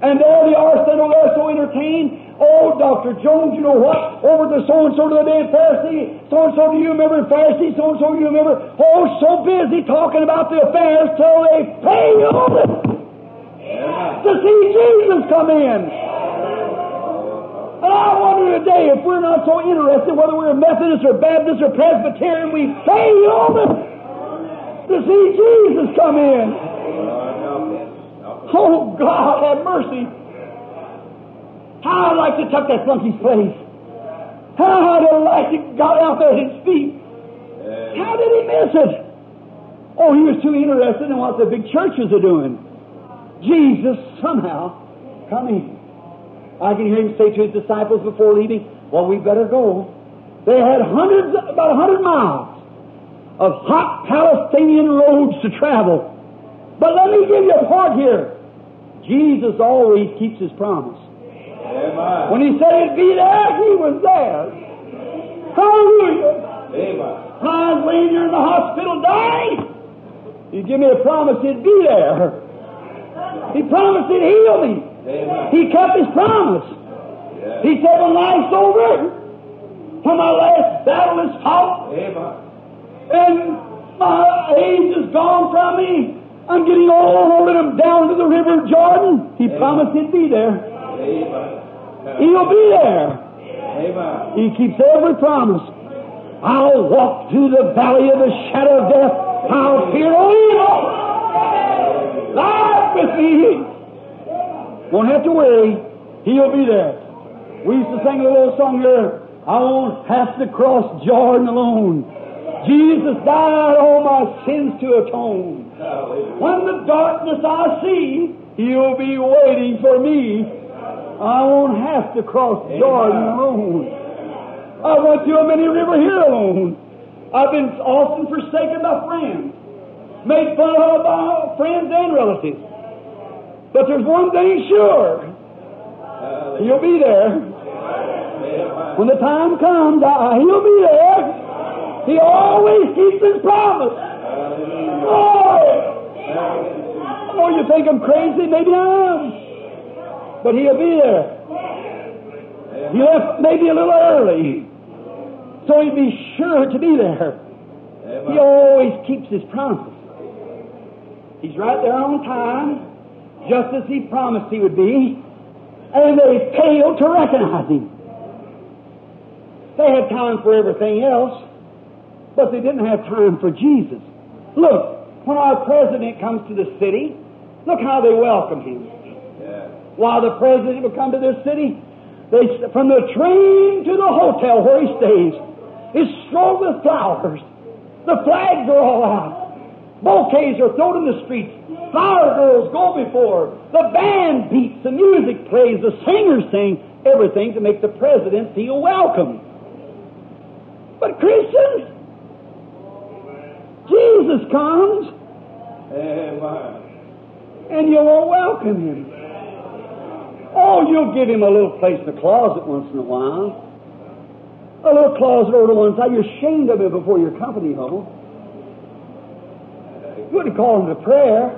And there they are sitting there so entertained. Oh, Dr. Jones, you know what? Over to so and so to the day of Pharisee, so and so do you remember Pharisee, so and so do you remember? Oh, so busy talking about the affairs till they pay on it to see Jesus come in. And I wonder today if we're not so interested, whether we're Methodist or Baptist or Presbyterian, we pay on it to see Jesus come in. Oh, God, have mercy. How I'd like to tuck that flunky's place. How I'd have liked to got out there at his feet. How did he miss it? Oh, he was too interested in what the big churches are doing. Jesus somehow come in. I can hear him say to his disciples before leaving, Well, we better go. They had hundreds, about a hundred miles of hot Palestinian roads to travel. But let me give you a part here. Jesus always keeps his promise. Amen. When he said he'd be there, he was there. Hallelujah. Amen. I was laying there in the hospital dying, he gave me a promise he'd be there. He promised he'd heal me. Amen. He kept his promise. Yes. He said, when life's over, when my last battle is fought, Amen. and my age is gone from me, I'm getting old and I'm down to the river Jordan. He promised he'd be there. He'll be there. He keeps every promise. I'll walk through the valley of the shadow of death. I'll fear no evil. Life with me. Won't have to worry. He'll be there. We used to sing a little song here. I won't have to cross Jordan alone. Jesus died all my sins to atone. When the darkness I see, He'll be waiting for me. I won't have to cross Jordan alone. I went through a many river here alone. I've been often forsaken by friends, made fun of by friends and relatives. But there's one thing sure. He'll be there. When the time comes, I, he'll be there. He always keeps his promise. Oh, oh, you think I'm crazy? Maybe I am. But he'll be there. He left maybe a little early, so he'd be sure to be there. He always keeps his promises. He's right there on time, just as he promised he would be, and they failed to recognize him. They had time for everything else, but they didn't have time for Jesus. Look, when our president comes to the city, look how they welcome him. While the president will come to this city, they, from the train to the hotel where he stays, is strewn with flowers. The flags are all out. Bouquets are thrown in the streets. Flower girls go before. The band beats. The music plays. The singers sing. Everything to make the president feel welcome. But Christians, Jesus comes Amen. and you won't welcome him. Oh, you'll give him a little place in the closet once in a while. A little closet over to one side. You're ashamed of him before your company home. You wouldn't call him to prayer.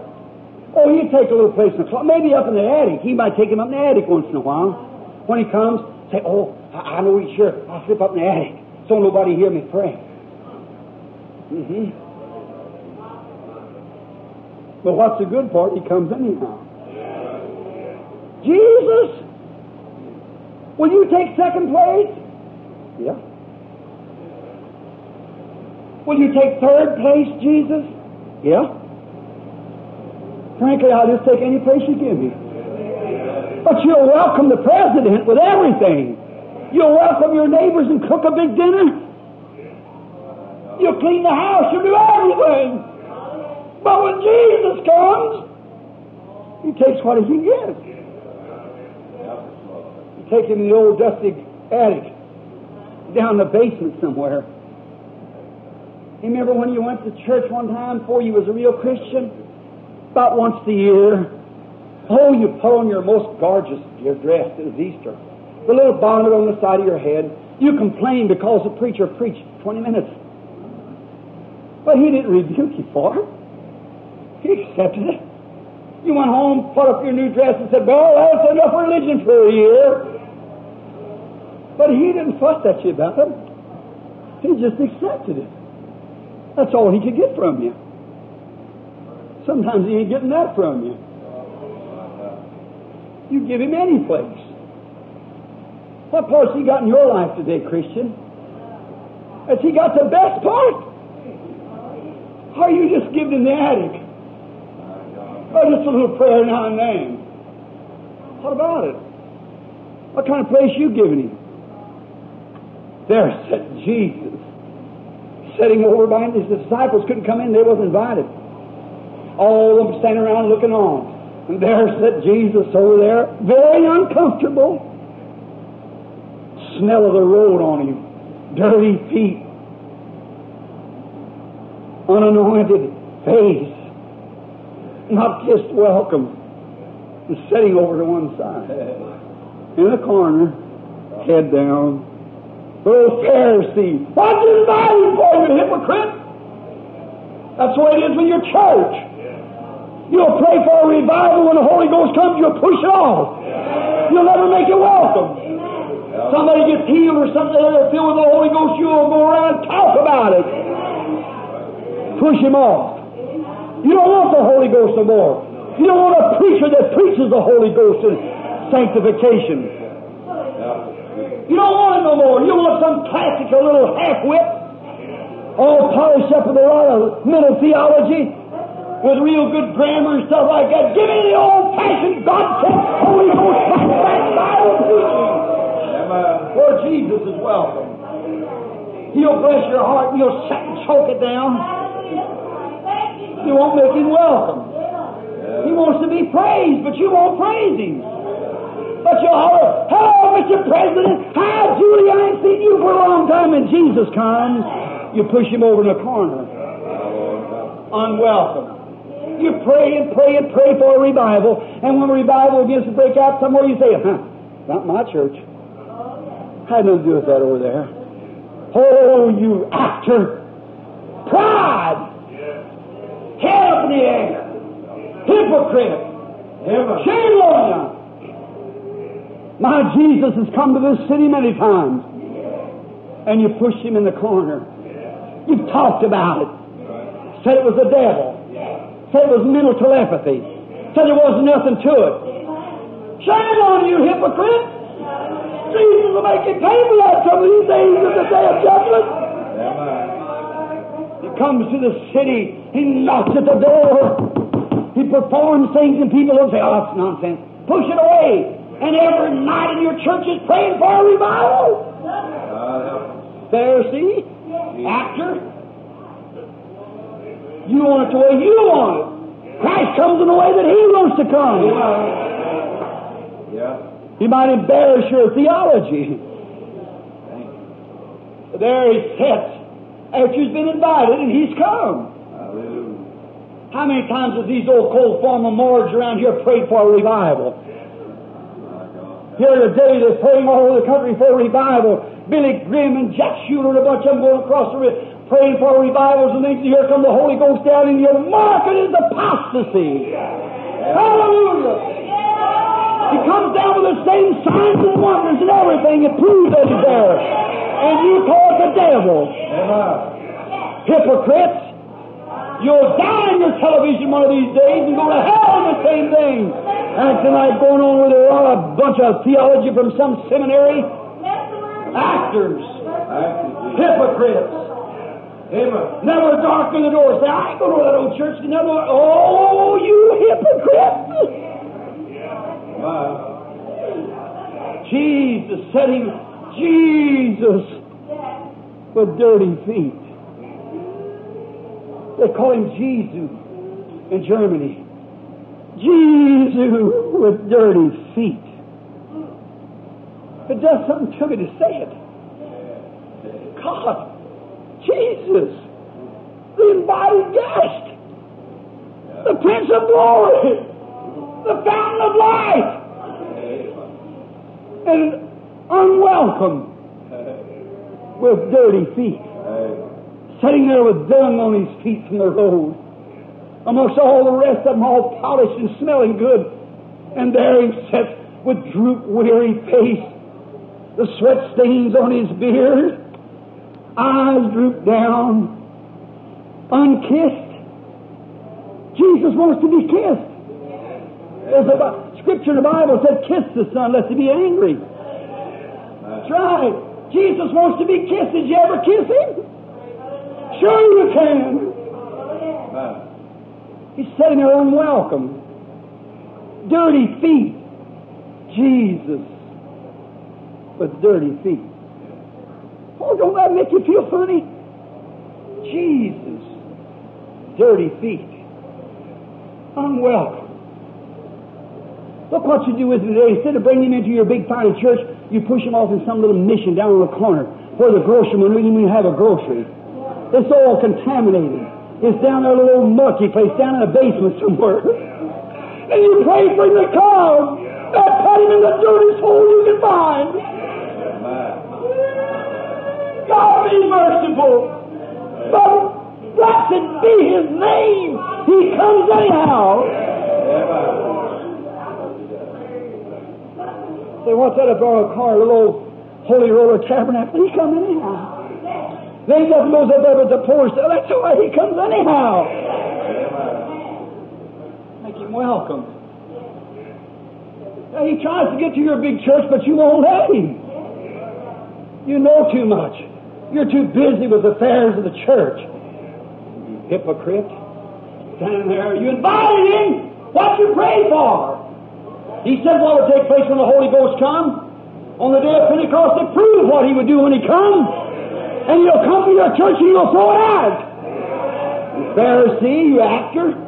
Oh, he'd take a little place in the closet. Maybe up in the attic. He might take him up in the attic once in a while. When he comes, say, Oh, I, I know he's sure. I'll slip up in the attic so nobody hear me pray. Mm-hmm. But what's the good part? He comes anyhow. Jesus, will you take second place? Yeah. Will you take third place, Jesus? Yeah. Frankly, I'll just take any place you give me. But you'll welcome the president with everything. You'll welcome your neighbors and cook a big dinner. You'll clean the house. You'll do everything. But when Jesus comes, he takes what he can get. Take him in the old dusty attic, down in the basement somewhere. Remember when you went to church one time before you was a real Christian? About once a year. Oh, you put on your most gorgeous your dress. It was Easter. The little bonnet on the side of your head. You complained because the preacher preached 20 minutes. But he didn't rebuke you for it. He accepted it. You went home, put up your new dress, and said, Well, that's enough religion for a year. But he didn't fuss at you about it. He just accepted it. That's all he could get from you. Sometimes he ain't getting that from you. You give him any place. What part's he got in your life today, Christian? Has he got the best part? Or you just give him the attic? Or just a little prayer now and then? What about it? What kind of place you giving him? There sat Jesus, sitting over by behind his disciples couldn't come in; they wasn't invited. All of them standing around looking on, and there sat Jesus over there, very uncomfortable. Smell of the road on him, dirty feet, unanointed face, not just welcome, and sitting over to one side in a corner, head down. Oh, Pharisee, what's inviting for you, hypocrite? That's the way it is with your church. You'll pray for a revival when the Holy Ghost comes, you'll push it off. You'll never make it welcome. Somebody gets healed or something, they're filled with the Holy Ghost, you'll go around and talk about it. Push him off. You don't want the Holy Ghost no more. You don't want a preacher that preaches the Holy Ghost and sanctification. You don't want it no more. You want some classical little half-wit all polished up with a lot of mental theology, with real good grammar and stuff like that. Give me the old-fashioned God-sent Holy Ghost back Bible preaching. Lord Jesus is welcome. He'll bless your heart and you'll choke it down. You won't make him welcome. He wants to be praised, but you won't praise him. But you'll holler, Hello, Mr. President. Hi, Julie. I ain't seen you for a long time. And Jesus comes. You push him over in a corner. Unwelcome. You pray and pray and pray for a revival. And when a revival begins to break out somewhere, you say, huh, not my church. I Had nothing to do with that over there. Oh, you actor! Pride! Up in the air! Hypocrite! Shame on you! My Jesus has come to this city many times. And you push him in the corner. You've talked about it. Said it was the devil. Said it was mental telepathy. Said there wasn't nothing to it. Shame on you, hypocrite! Jesus will make you pay for that some of these days in the day of judgment. He comes to the city, he knocks at the door, he performs things, and people will say, Oh, that's nonsense. Push it away. And every night in your church is praying for a revival. Pharisee, actor, you want it the way you want it. Christ comes in the way that He wants to come. Yeah, He might embarrass your theology. There he sits after he's been invited and he's come. How many times have these old cold former morgues around here prayed for a revival? Here today they're praying all over the country for a revival. Billy Graham and Jack Shuler and a bunch of them going across the river praying for revivals and things. And here come the Holy Ghost down and your market is apostasy. Hallelujah. He comes down with the same signs and wonders and everything and proves that he's there. And you call it the devil. Hypocrites. You'll die on your television one of these days and go to hell in the same thing. Acting like going on with a, bunch of theology from some seminary. Actors. Hypocrites. Never darken the door. Say, I ain't going to that old church. Never. Oh, you hypocrite! Jesus said him, Jesus with dirty feet. They call him Jesus in Germany. Jesus with dirty feet. It does something to me to say it. God, Jesus, the embodied guest, the Prince of Glory, the fountain of life, and unwelcome with dirty feet, sitting there with dung on his feet from the road, amongst all the rest of them all polished and smelling good, and there he sits with droop weary face, the sweat stains on his beard, eyes drooped down, unkissed. Jesus wants to be kissed. There's a scripture in the Bible said, "Kiss the Son, lest he be angry." That's right. Jesus wants to be kissed. Did you ever kiss him? Sure you can. He's sitting there unwelcome, dirty feet. Jesus with dirty feet. Oh, don't that make you feel funny? Jesus, dirty feet, unwelcome. Look what you do with him today. Instead of bringing him into your big fine church, you push him off in some little mission down on the corner where the groceryman wouldn't even have a grocery. It's all contaminated. It's down there in a little mucky place down in a basement somewhere. <laughs> And you pray for him to come. And put him in the dirtiest hole you can find. God be merciful. But blessed be his name. He comes anyhow. What's that about a car, a little holy roller tabernacle? He come anyhow. Ain't nothing goes up there but the poor stuff. That's the way he comes anyhow. Make him welcome. He tries to get to your big church, but you won't let him. You know too much. You're too busy with the affairs of the church. You hypocrite. Standing there, you invited him. What you pray for? He said what would take place when the Holy Ghost come. On the day of Pentecost, to prove what he would do when he comes. And you'll come to your church and you'll throw it out. You Pharisee, you actor.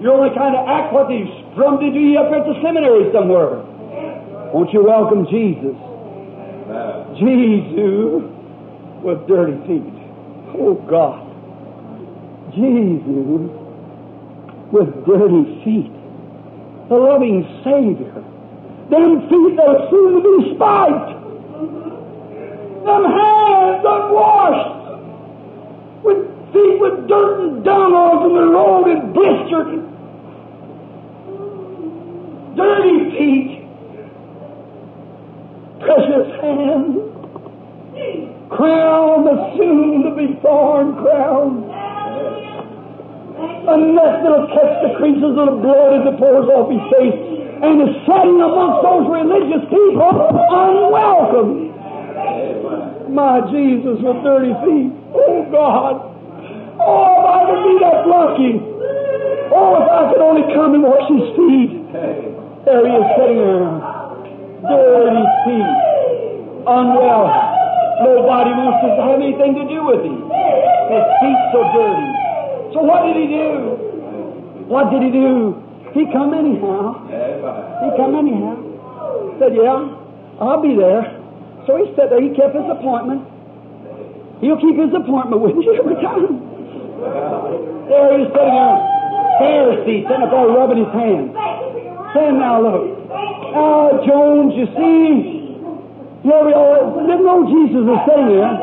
You only kind of act what they strummed into you up at the seminary somewhere. Won't you welcome Jesus? Jesus with dirty feet. Oh God. Jesus with dirty feet. The loving Savior. Them feet that soon to be spiked. Them hands unwashed. With feet with dirt and dung on them and rolled and blistered. Dirty feet. Precious hand, Crown the soon to be thorn crown. A net that'll catch the creases of the blood as it pours off his face and is setting amongst those religious people unwelcome. My Jesus with dirty feet. Oh God. Oh, if I could be that lucky. Oh, if I could only come and wash his feet. There he is sitting there. Dirty feet. Unwell. Nobody wants to have anything to do with him. His feet so dirty. So what did he do? What did he do? He come anyhow. He come anyhow. Said, yeah, I'll be there. So he sat there. He kept his appointment. He'll keep his appointment with you every time. There he's sitting there. Pharisee sitting up there rubbing his hands. Saying, now look. Now, Jones, you see, we are. Didn't know Jesus was sitting there.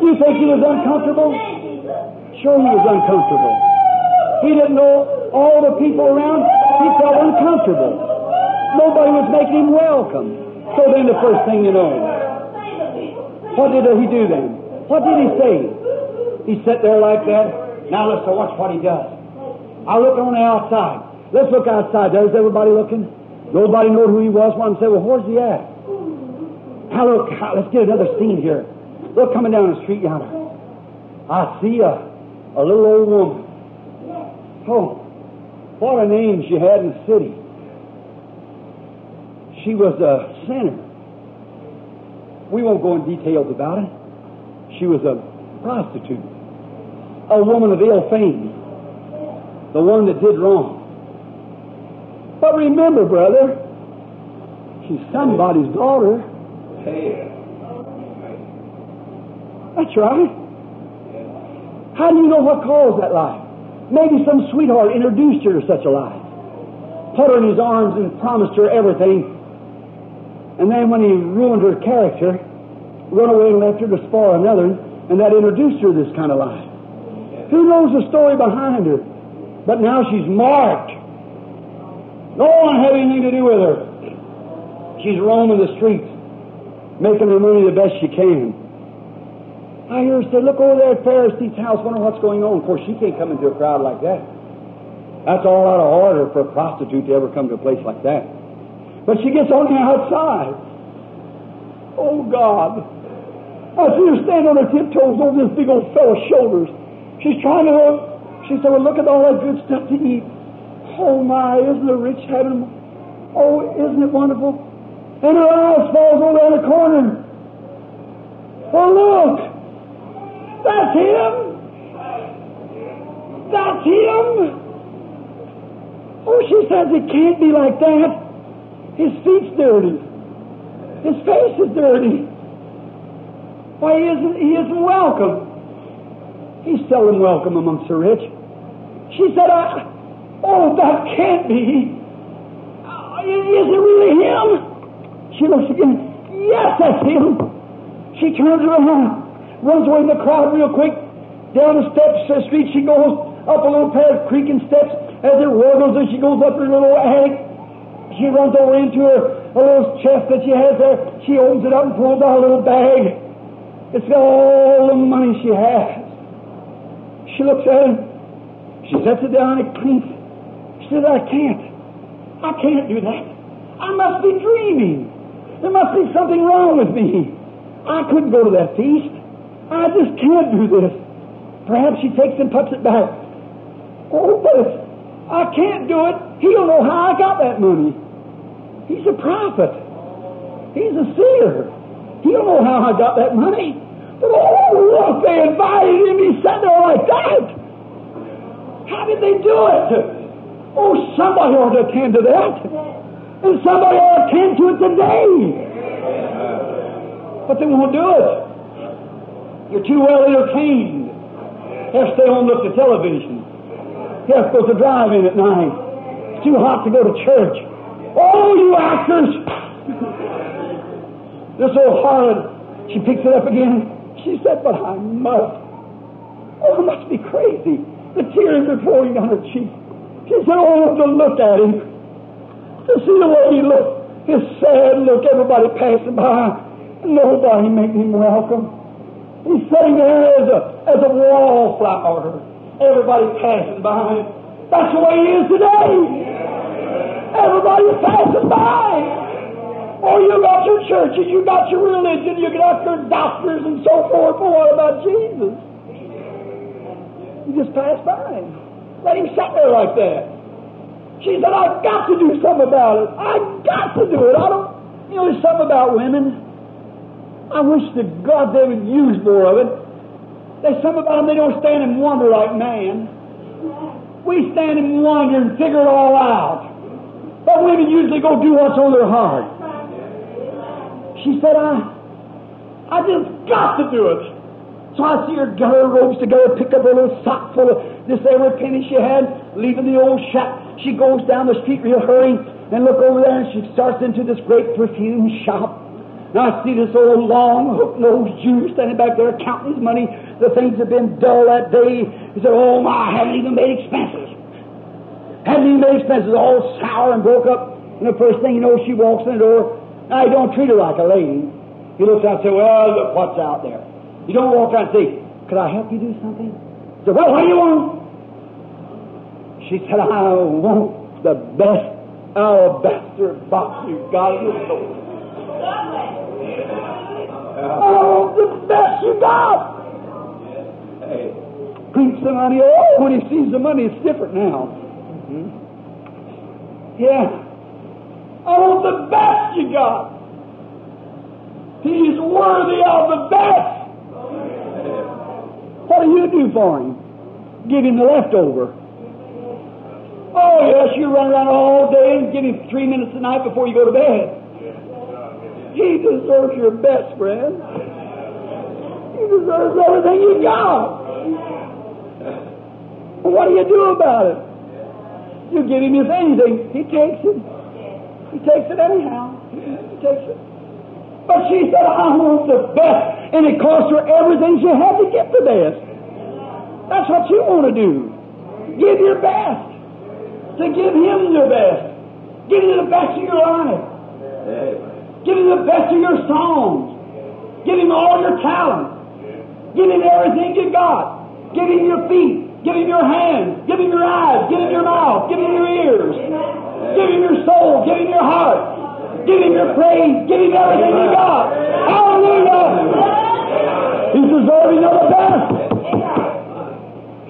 Do you think he was uncomfortable? Sure he was uncomfortable. He didn't know all the people around. He felt uncomfortable. Nobody was making him welcome. So then the first thing you know, what did he do then? What did he say? He sat there like that. Now let's watch what he does. I look on the outside. Let's look outside. There's everybody looking. Nobody knew who he was. One said, well, where's he at? Now look, let's get another scene here. Look coming down the street yonder. I see a a little old woman. Oh, what a name she had in the city. She was a sinner. We won't go in details about it. She was a prostitute, a woman of ill fame, the one that did wrong. But remember, brother, she's somebody's daughter. That's right. How do you know what caused that life? Maybe some sweetheart introduced her to such a life. Put her in his arms and promised her everything. And then when he ruined her character, run away and left her to spoil another, and that introduced her to this kind of life. Who knows the story behind her? But now she's marked. No one had anything to do with her. She's roaming the streets, making her money the best she can. I hear her say, look over there at Pharisee's house, wonder what's going on. Of course, she can't come into a crowd like that. That's all out of order for a prostitute to ever come to a place like that. But she gets on the outside. Oh, God. I see her stand on her tiptoes over this big old fellow's shoulders. She's trying to look. She said, well, look at all that good stuff to eat. Oh, my, isn't the rich having... Oh, isn't it wonderful? And her eyes falls over in the corner. Oh, look! That's him! That's him! Oh, she says it can't be like that. His feet's dirty. His face is dirty. Why, he isn't, he isn't welcome. He's seldom welcome amongst the rich. She said, I, oh, that can't be. Is it really him? She looks again. Yes, that's him. She turns around runs away in the crowd real quick. Down the steps the street she goes, up a little pair of creaking steps. As it waddles and she goes up her little attic. She runs over into her a little chest that she has there. She opens it up and pulls out a little bag. It's got all the money she has. She looks at it. She sets it down and. She says, I can't. I can't do that. I must be dreaming. There must be something wrong with me. I couldn't go to that feast. I just can't do this. Perhaps she takes and puts it back. Oh, but I can't do it, he don't know how I got that money. He's a prophet. He's a seer. He don't know how I got that money. But oh, look, they invited him. He sat there like that. How did they do it? Oh, somebody ought to attend to that. And somebody ought to attend to it today. But they won't do it. You're too well entertained. Have to stay home and look at television. Have to go to drive-in at night. It's too hot to go to church. Oh, you actors! this old harlot, she picks it up again. She said, but I must. Oh, I must be crazy. The tears are pouring down her cheeks. She said, oh, to look at him. To see the way he looked. His sad look, everybody passing by. Nobody making him welcome. He's sitting there as a, as a wallflower. Everybody passing by. That's the way he is today. Everybody's passing by. Oh, you got your churches, you got your religion, you got your doctors and so forth, but what about Jesus? You just pass by. Let him sit there like that. She said, I've got to do something about it. I've got to do it. I don't, you know, there's something about women. I wish to God they would use more of it. There's something about them, they don't stand and wonder like man. We stand and wonder and figure it all out. But women usually go do what's on their heart. She said, I, I just got to do it. So I see her get her robes together, pick up a little sock full of this every penny she had, leaving the old shack. She goes down the street real hurry and look over there and she starts into this great perfume shop. Now I see this old long hook-nosed Jew standing back there counting his money. The things have been dull that day. He said, oh my, I haven't even made expenses. Haven't even made expenses. All sour and broke up. And the first thing you know, she walks in the door. Now, he don't treat her like a lady. He looks out and says, well, look what's out there. You don't walk out and say, could I help you do something? Said, well, what do you want? She said, I want the best alabaster box you've got in the store. Oh, the best you got. Preach the money. Oh, when he sees the money, it's different now. Mm-hmm. Yeah. I want the best you got. He's worthy of the best. What do you do for him? Give him the leftover. Oh, yes, you run around all day and give him three minutes a night before you go to bed. He deserves your best, friend. He deserves everything you got. What do you do about it? You give him his anything, he takes it. He takes it anyhow. He takes it. But she said, I want the best. And it cost her everything she had to get the best. That's what you want to do. Give your best. To give him your best. Give him the best of your life. Give him the best of your songs. Give him all your talent. Give him everything you got. Give him your feet. Give him your hands. Give him your eyes. Give him your mouth. Give him your ears. Give him your soul. Give him your heart. Give him your praise. Give him everything you got. Hallelujah. He's deserving of the best.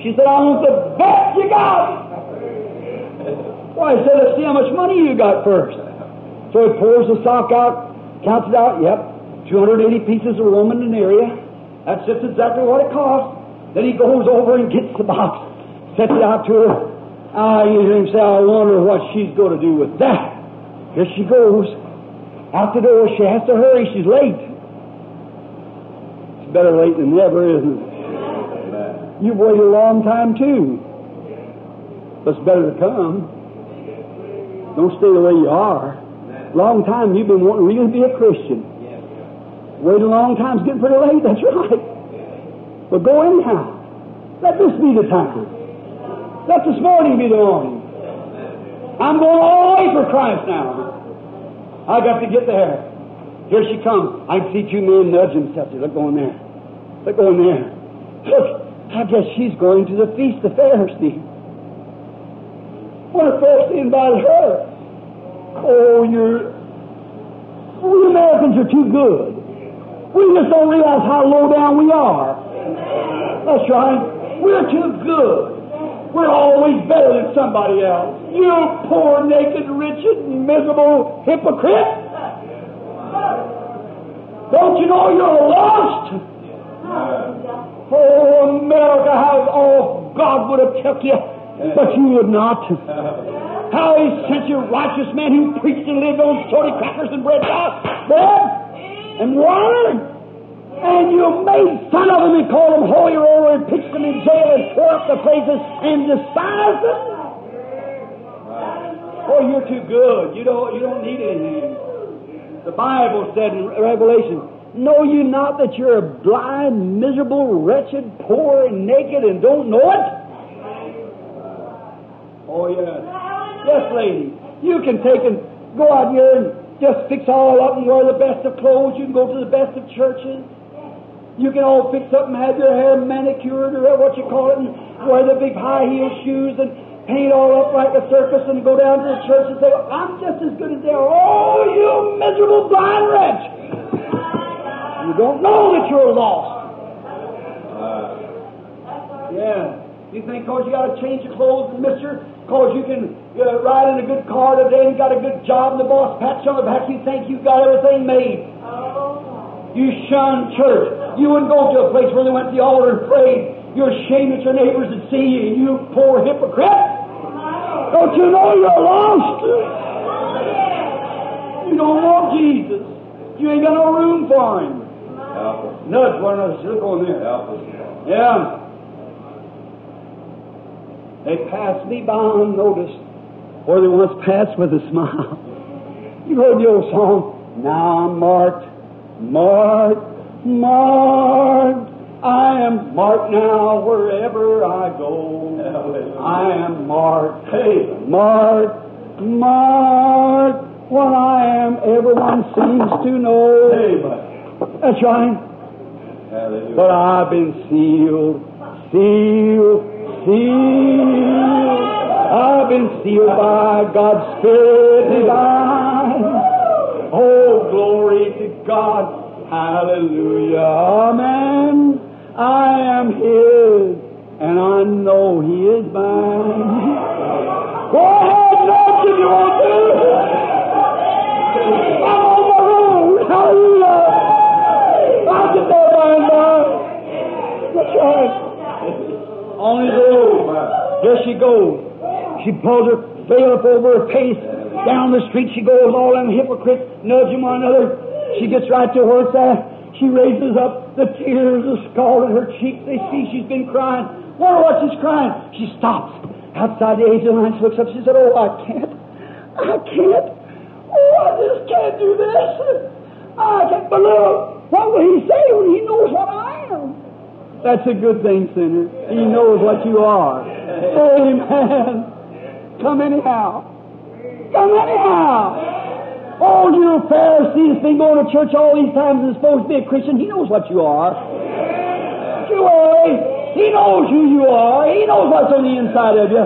She said, I want the best you got. Why, he said, let's see how much money you got first. So he pours the sock out, counts it out, yep, 280 pieces of Roman denarii. That's just exactly what it cost. Then he goes over and gets the box, sets it out to her. Ah, you hear him say, I wonder what she's going to do with that. Here she goes. Out the door, she has to hurry, she's late. It's better late than never, isn't it? You've waited a long time too. But it's better to come. Don't stay the way you are. Long time you've been wanting really to be a Christian. Wait a long time, it's getting pretty late, <laughs> that's right. But go anyhow. Let this be the time. Let this morning be the morning. I'm going all the way for Christ now. I got to get there. Here she comes. I can see two men nudge themselves. Look going there. Look going there. Look, I guess she's going to the feast of Pharisee. What a Pharisee invited her? Oh, you're. You Americans are too good. We just don't realize how low down we are. That's right. We're too good. We're always better than somebody else. You poor, naked, wretched, miserable hypocrite. Don't you know you're lost? Oh, America, how oh, God would have kept you, but you would not. How He sent you righteous men who preached and lived on salty crackers and bread, bread and water. And you made fun of them and called them holy roller and pitched them in jail and tore up the places and despised them. Oh, you're too good. You don't, you don't need anything. The Bible said in Revelation, Know you not that you're a blind, miserable, wretched, poor, and naked, and don't know it? Oh, yes. Yes, lady. You can take and go out here and just fix all up and wear the best of clothes. You can go to the best of churches. You can all fix up and have your hair manicured or what you call it and wear the big high heel shoes and paint all up like a circus and go down to the church and say, I'm just as good as they are. Oh, you miserable blind wretch! You don't know that you're lost. Yeah. You think because you got to change your clothes, mister, because you can uh, ride in a good car today and got a good job and the boss pats you on the back, you think you got everything made. You shun church. You wouldn't go to a place where they went to the altar and prayed. You're ashamed that your neighbors would see you, you poor hypocrite. Don't you know you're lost? You don't want Jesus. You ain't got no room for him. Nudge one of us. Look on there. Yeah. They passed me by unnoticed, or they once passed with a smile. You heard the old song, Now I'm marked, marked, marked. I am marked now wherever I go. I am marked, marked, marked. What I am, everyone seems to know. That's right. But I've been sealed, sealed, sealed. I've been sealed by God's Spirit divine. Oh, glory to God. Hallelujah. Amen. I am His, and I know He is mine. Go ahead, Lord, if you want to. I'm on the road. Hallelujah. I'll get there by and by. That's right. On his road. There she goes. She pulls her veil up over her face. Down the street she goes, all them hypocrites nudging one another. She gets right to it's at. She raises up the tears, the scalded her cheeks. They see she's been crying. Wonder what she's crying. She stops outside the angel line. She looks up. She said, Oh, I can't. I can't. Oh, I just can't do this. I can't. But look, what will he say when he knows what I am? That's a good thing, sinner. He knows what you are. Amen. Come anyhow. Come anyhow. Oh, you Pharisees, been going to church all these times and supposed to be a Christian. He knows what you are. You worry. He knows who you are. He knows what's on the inside of you.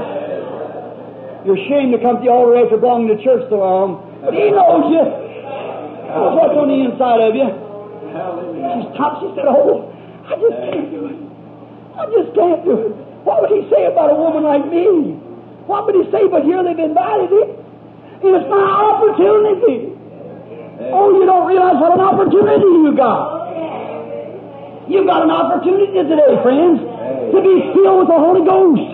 You're ashamed to come to the altar after belonging to church so long. But he knows you. He knows what's on the inside of you. She's stopped. She said, Oh, I just can't do it. I just can't do it. What would he say about a woman like me? What would he say? But here they've invited him. It's my opportunity. Oh, you don't realize what an opportunity you got. You've got an opportunity today, friends, to be filled with the Holy Ghost.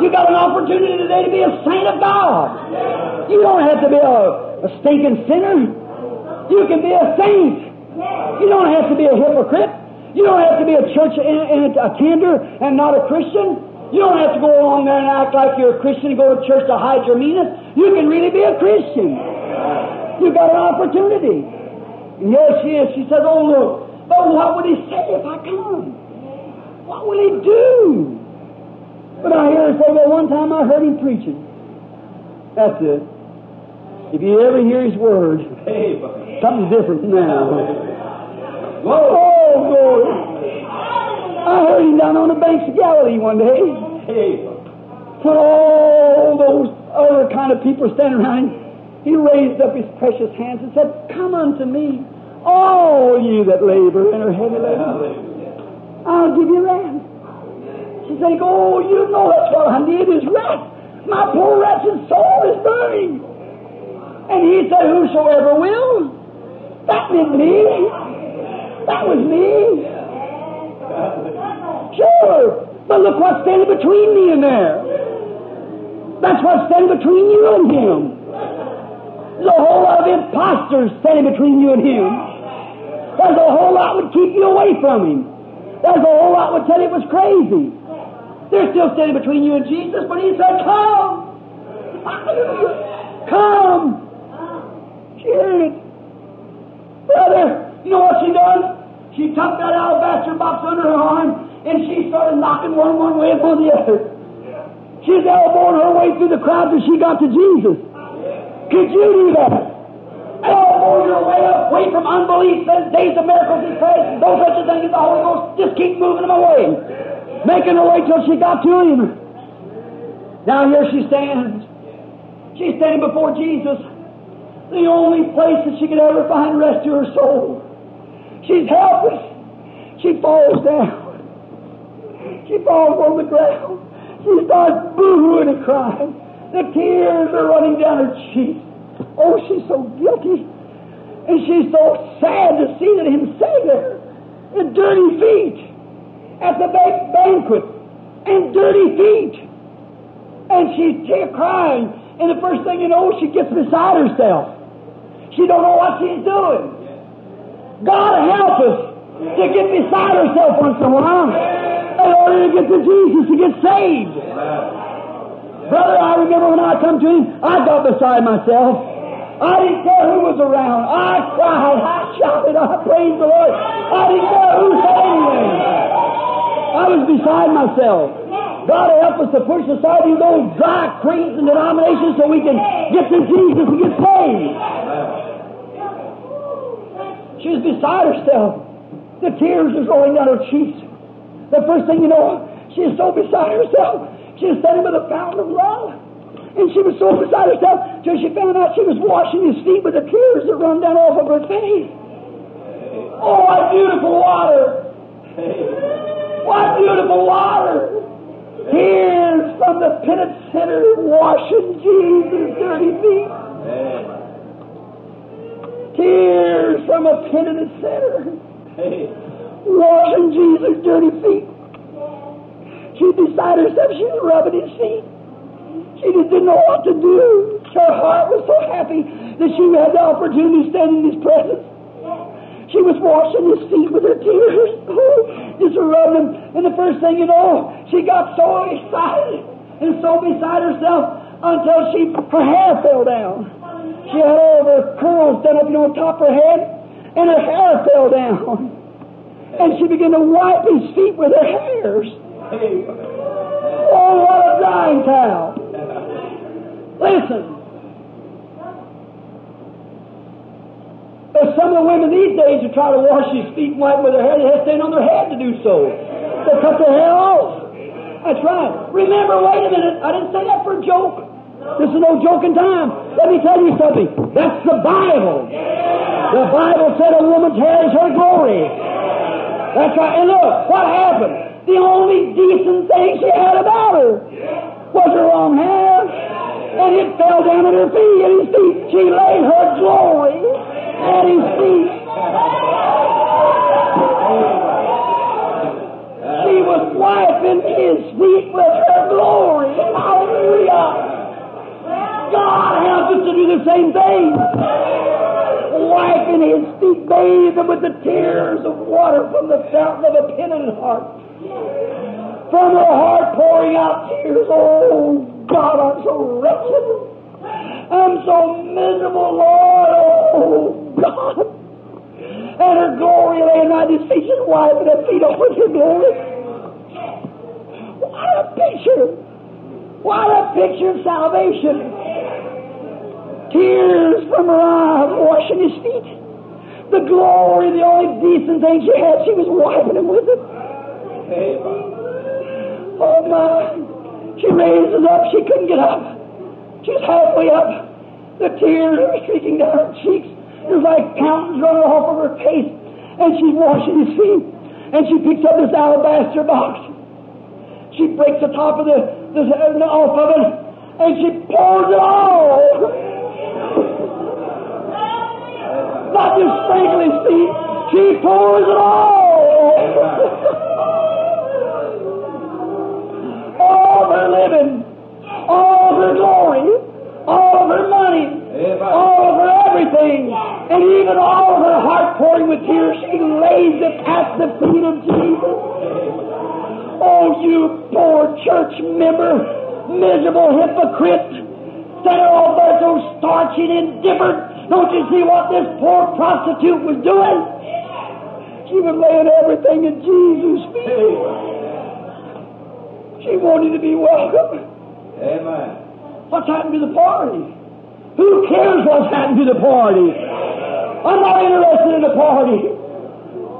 You've got an opportunity today to be a saint of God. You don't have to be a, a stinking sinner. You can be a saint. You don't have to be a hypocrite. You don't have to be a church and a tender and not a Christian. You don't have to go along there and act like you're a Christian and go to church to hide your meanness. You can really be a Christian. You got an opportunity. And yes, she is. She says, Oh, look, but what would he say if I come? What will he do? But I hear her say, Well, one time I heard him preaching. That's it. If you ever hear his word, something's different now. Oh, glory. I heard him down on the banks of Galilee one day. Put all those Oh, other kind of people standing around him. He raised up his precious hands and said, Come unto me, all ye that labor and are heavy laden. I'll give you rest. She think, oh, you know that's what I need is rest. My poor wretched soul is burning. And he said, whosoever will. That meant me. That was me. Sure. But look what's standing between me and there. That's what's standing between you and him. There's a whole lot of imposters standing between you and him. There's a whole lot would keep you away from him. There's a whole lot would tell you it was crazy. They're still standing between you and Jesus, but he said, Come! <laughs> Come! It. Brother, you know what she done? She tucked that alabaster box under her arm and she started knocking one one way and one the other. She's elbowing her way through the crowd till she got to Jesus. Could you do that? Elbow your way away from unbelief, says days of miracles and praise, no such a thing as the Holy Ghost. Just keep moving them away. Making her way till she got to him. Now here she stands. She's standing before Jesus. The only place that she could ever find rest to her soul. She's helpless. She falls down. She falls on the ground. She starts boo-hooing and crying. The tears are running down her cheeks. Oh, she's so guilty. And she's so sad to see that him say there. And dirty feet at the banquet. And dirty feet. And she's tear crying. And the first thing you know, she gets beside herself. She don't know what she's doing. God help us to get beside herself once in a while in order to get to Jesus to get saved. Brother, I remember when I come to him, I got beside myself. I didn't care who was around. I cried, I shouted, I praised the Lord. I didn't care who said anything. I was beside myself. God help us to push aside these old dry creeds and denominations so we can get to Jesus and get saved. She was beside herself. The tears was rolling down her cheeks. The first thing you know, she is so beside herself. She was standing by the fountain of love. And she was so beside herself till she found out she was washing his feet with the tears that run down off of her face. Oh, what beautiful water! What beautiful water! Tears from the penitent sinner washing Jesus' dirty feet. Tears from a penitent sinner washing Jesus' dirty feet. She beside herself, she was rubbing his feet. She just didn't know what to do. Her heart was so happy that she had the opportunity to stand in his presence. She was washing his feet with her tears, oh, just rubbing them. And the first thing you know, she got so excited and so beside herself until she her hair fell down. She had all of her curls done up, you know, on top of her head, and her hair fell down. And she began to wipe his feet with her hairs. Oh, what a drying towel. Listen. There's some of the women these days who try to wash his feet and wipe with their hair, they have to stand on their head to do so. They cut their hair off. That's right. Remember, wait a minute, I didn't say that for a joke. This is no joking time. Let me tell you something. That's the Bible. The Bible said a woman's hair is her glory. That's right. And look, what happened? The only decent thing she had about her was her long hair. And it fell down at her feet, at his feet. She laid her glory at his feet. She was wiping his feet with her glory. Hallelujah. God help us to do the same thing. Wiping his feet, bathe them with the tears of water from the fountain of a penitent heart. From her heart pouring out tears. Oh, God, I'm so wretched. I'm so miserable, Lord. Oh, God. And her glory right at his feet, just wiping her feet with her glory. What a picture. What a picture of salvation. Tears from her eyes washing his feet. The glory, the only decent thing she had, she was wiping him with it. Oh my. She raises up, she couldn't get up. She's halfway up. The tears are streaking down her cheeks. There's like fountains running off of her face. and she's washing his feet. And she picks up this alabaster box. She breaks the top of the, the, off of it, and she pours it all. Not just sprinkle his feet, she pours it all. all her living, all her glory, all her money, all of her everything, and even all of her heart pouring with tears, she lays it at the feet of Jesus. Oh, you poor church member, miserable hypocrite, standing all there so starchy and indifferent. Don't you see what this poor prostitute was doing? She was laying everything at Jesus' feet. She wanted to be welcome. Amen. What's happened to the party? Who cares what's happened to the party? I'm not interested in the party.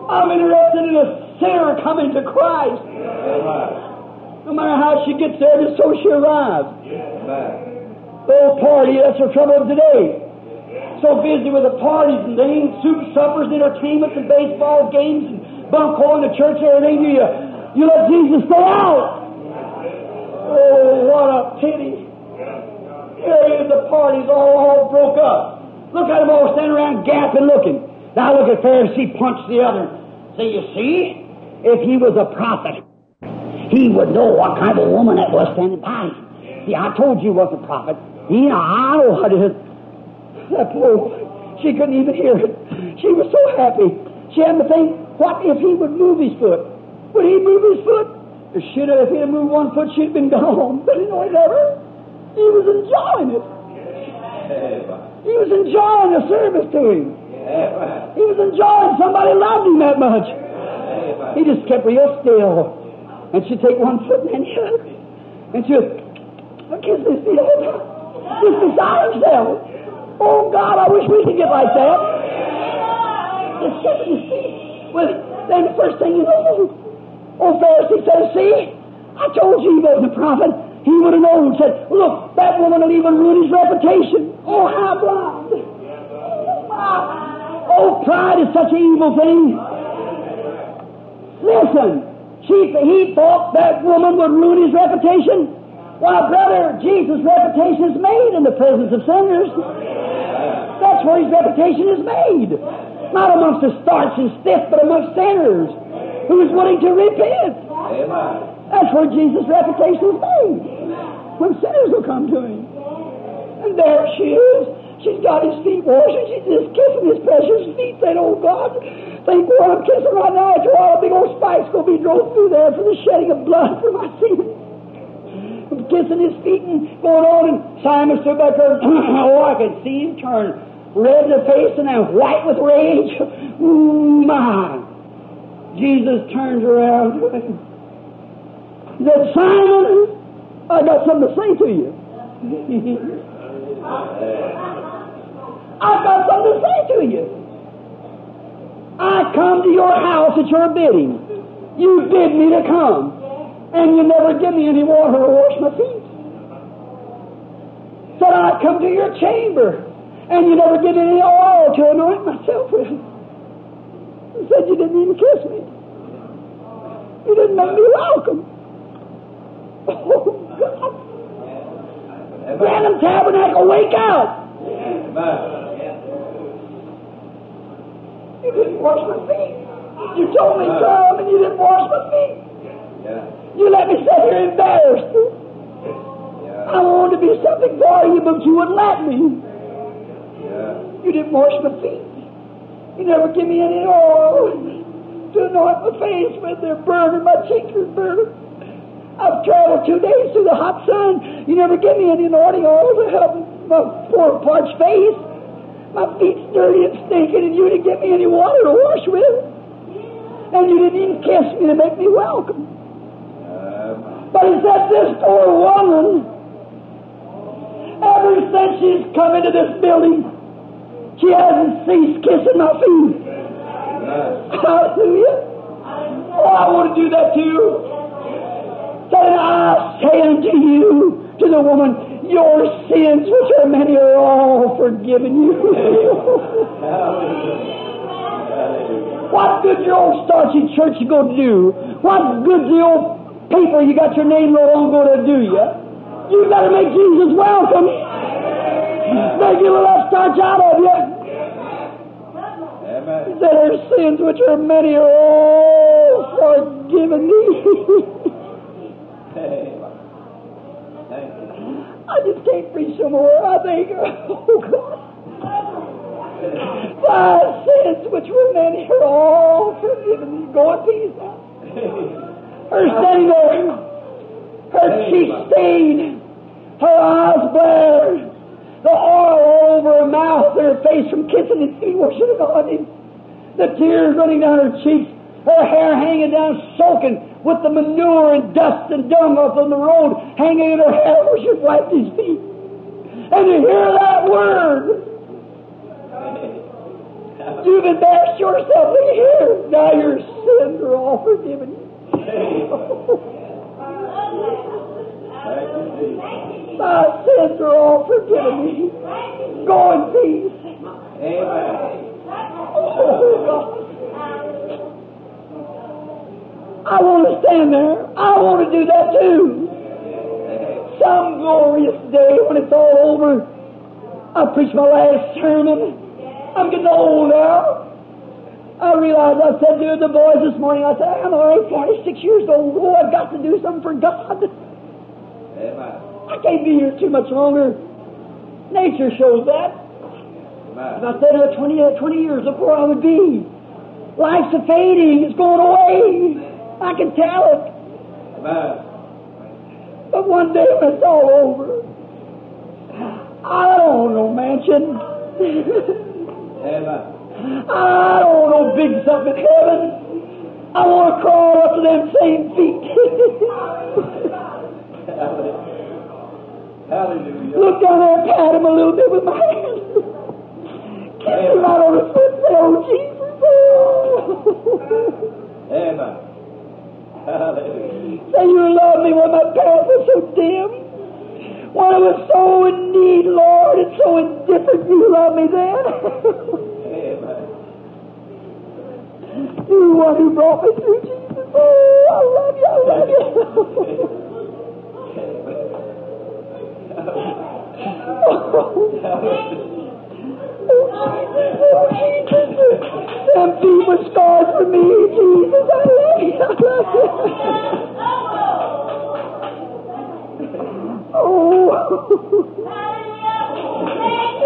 I'm interested in a sinner coming to Christ. Amen. No matter how she gets there, just so she arrives. Amen. Old party, that's the trouble of today. So busy with the parties and things, soup suppers, entertainments, and baseball games, and bunco in the church and everything, you, you let Jesus stay out. Oh, what a pity. Here is the parties all, all broke up. Look at them all standing around gapping looking. Now look at Pharisee punch the other. Say, you see, if he was a prophet, he would know what kind of woman that was standing by. See, I told you he was a prophet. He, what it. That poor she couldn't even hear it. She was so happy. She had to think, what if he would move his foot? Would he move his foot? Should have, if he'd moved one foot, she'd have been <laughs> gone. But you know, he never. He was enjoying it. He was enjoying the service to him. He was enjoying somebody loved him that much. He just kept real still. And she'd take one foot and then the other. And she would kiss his feet all. Just beside himself. Oh God, I wish we could get like that. Kissing his feet. Well, then the first thing you know, old Pharisee says, see, I told you he wasn't a prophet. He would have known. Said, look, that woman will even ruin his reputation. Oh, how blind. Oh, pride is such an evil thing. Listen, she, he thought that woman would ruin his reputation. Why, brother, Jesus' reputation is made in the presence of sinners. That's where his reputation is made. Not amongst the starch and stiff, but amongst sinners who is willing to repent. That's where Jesus' reputation is made. When sinners will come to him. And there she is. She's got his feet washed and she's just kissing his precious feet, saying, Oh God, thank what I'm kissing right now. After all, a big old spike's going to be drove through there for the shedding of blood for my sins. Kissing his feet and going on, and Simon stood back there. <clears throat> oh, I could see him turn red in the face and then white with rage. Ooh, <laughs> mm, my. Jesus turns around him. He said, Simon, I got something to say to you. <laughs> I've got something to say to you. I come to your house at your bidding. You bid me to come, and you never give me any water to wash my feet. Said I come to your chamber, and you never give any oil to anoint myself with. Said you didn't even kiss me. You didn't make me welcome. Oh God! Branham Tabernacle, wake up! You didn't wash my feet. You told me come and you didn't wash my feet. Yeah. You let me sit here embarrassed. I wanted to be something for you, but you wouldn't let me. Yeah. You didn't wash my feet. You never give me any oil to anoint my face with. They're burning. My cheeks are burning. I've traveled two days through the hot sun. You never give me any anointing oil to help my poor parched face. My feet's dirty and stinking, and you didn't give me any water to wash with. And you didn't even kiss me to make me welcome. But he said, this poor woman, ever since she's come into this building, she hasn't ceased kissing my feet. Hallelujah. Oh, I want to do that too. Then I say unto you, to the woman, your sins, which are many, are all forgiven you. What good's your old starchy church going to do? What good's the old paper you got your name wrote on going to do you? You better make Jesus welcome. Make a little starch out of you. Amen. He said, sins, which are many, are all forgiven thee. You. I just can't preach no more. I think, oh God. Thy sins, which were many, are all forgiven thee. Go in peace. Her there, her cheeks stained, her eyes blared, the oil all over her mouth, and her face from kissing his feet, worshiping God. And The tears running down her cheeks, her hair hanging down, soaking with the manure and dust and dung off on the road, hanging in her hair where she wiped his feet. And to hear that word, you've embarrassed yourself. Look here, now your sins are all forgiven My sins are all forgiven me. Go in peace. Amen. I want to stand there. I want to do that too. Some glorious day when it's all over. I preach my last sermon. I'm getting old now. I realized I said to the boys this morning, I said, I'm already 46 years old. Oh, I've got to do something for God. Amen. I can't be here too much longer. Nature shows that. Amen. If I said it 20, uh, 20 years before I would be. Life's a fading. It's going away. I can tell it. Amen. But one day when it's all over, I don't want no mansion. <laughs> Amen. I don't want no big something in heaven. I want to crawl up to them same feet. <laughs> Hallelujah. Look down there and pat him a little bit with my hand. Kiss him right on the foot and say, Oh, Jesus. <laughs> Oh. Amen. Hallelujah. Say you love me when my path was so dim. When I was so in need, Lord, and so indifferent, you love me then. <laughs> Amen. you the one who brought me through, Jesus. Oh, I love you, I love you. Oh, Jesus. Oh, Them feet were scarred for me, Jesus. I love you, I love you. Oh.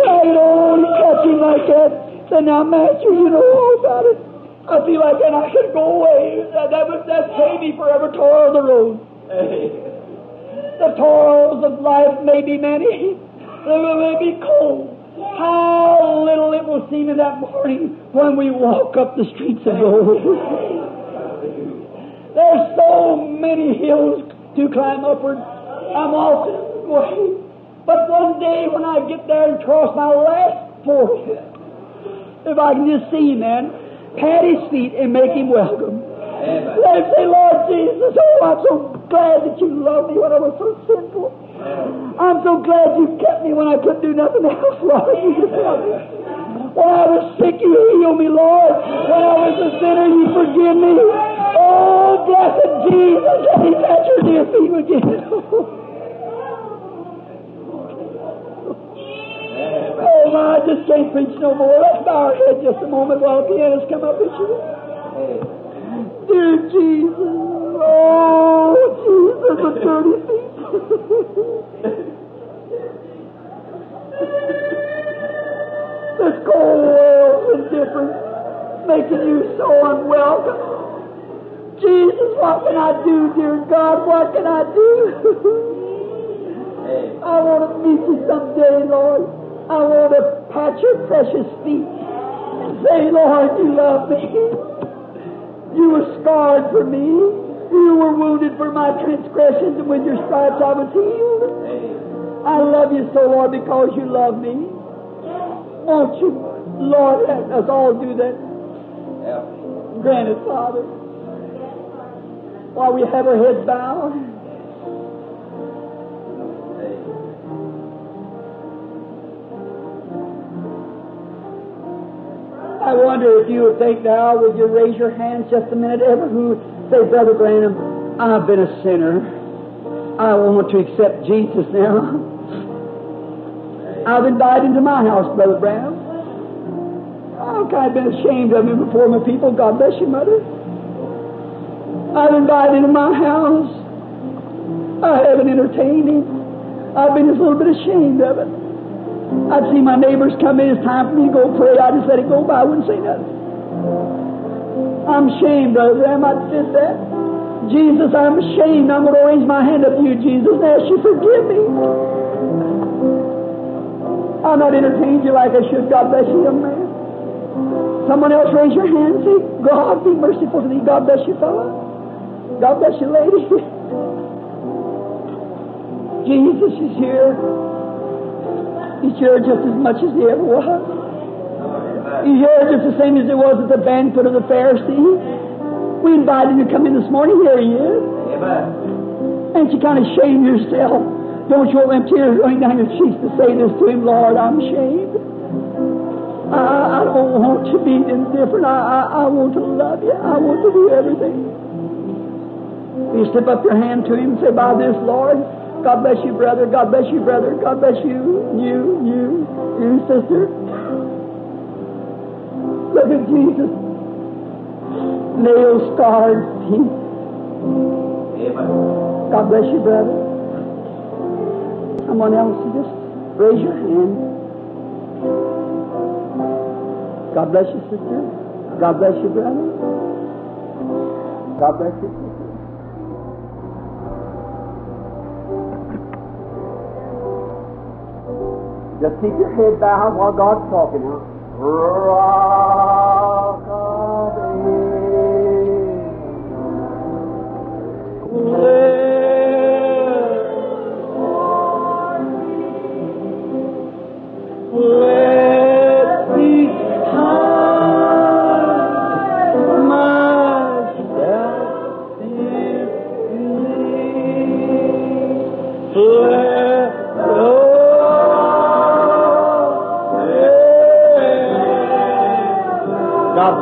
Only touch him like that. Said, now, Master, you know all about it. I feel like then I could go away. That, that would that save me forever toil of the road. <laughs> The toils of life may be many. They may be cold. How little it will seem in that morning when we walk up the streets of gold. <laughs> There's so many hills to climb upward. I'm often going. But one day when I get there and cross my last fork, if I can just see then, pat his feet and make him welcome. Amen. Let him say, Lord Jesus, oh, I'm so glad that you loved me when I was so sinful. I'm so glad you kept me when I couldn't do nothing else, Lord. You just loved me. When I was sick, you healed me, Lord. When I was a sinner, you forgive me. Oh, blessed Jesus, <laughs> let me touch your dear feet again. <laughs> Oh, my, I just can't preach no more. Let's bow our head just a moment while the pianists come up and you. Dear Jesus, oh, Jesus, the dirty feet. this cold world's indifference, making you so unwelcome. Jesus, what can I do, dear God? What can I do? <laughs> I want to meet you someday, Lord. I want to pat your precious feet and say, Lord, you love me. You were scarred for me. You were wounded for my transgressions, and with your stripes I was healed. I love you so, Lord, because you love me. Won't you, Lord, let us all do that? Grant it, Father. While we have our heads bowed. I wonder if you would think now, would you raise your hands just a minute, ever who say, Brother Branham, I've been a sinner. I want to accept Jesus now. I've invited him to my house, Brother Branham. I've kind of been ashamed of him before my people. God bless you, Mother. I've invited him to my house. I haven't entertained him. I've been just a little bit ashamed of it. I'd see my neighbors come in. It's time for me to go pray. I just let it go by. I wouldn't say nothing. I'm ashamed, Brother Branham. I did that. Jesus, I'm ashamed. I'm going to raise my hand up to you, Jesus, and ask you forgive me. I'm not entertained you like I should. God bless you, young man. Someone else raise your hand and say, God be merciful to thee. God bless you, fellow. God bless you, lady. <laughs> Jesus is here. He's here just as much as he ever was. He's here just the same as it was at the banquet of the Pharisees. We invited him to come in this morning. Here he is. Amen. And you kind of shame yourself. Don't you want them tears running down your cheeks to say this to him, Lord, I'm ashamed. I, I don't want to be indifferent. I, I, I want to love you. I want to do everything. You slip up your hand to him and say, By this, Lord, God bless you, brother. God bless you, brother. God bless you, you, you, you, sister. Look at Jesus. Nail scarred feet. Amen. God bless you, brother. Someone else, just raise your hand. God bless you, sister. God bless you, brother. God bless you, Just keep your head bowed while God's talking. Rock of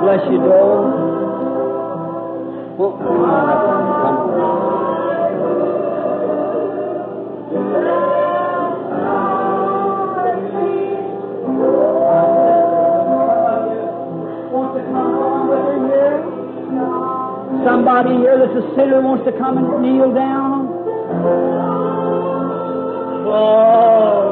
bless you, Joel. Oh, well, come on, come on. Somebody here that's a sinner wants to come and kneel down. Fuck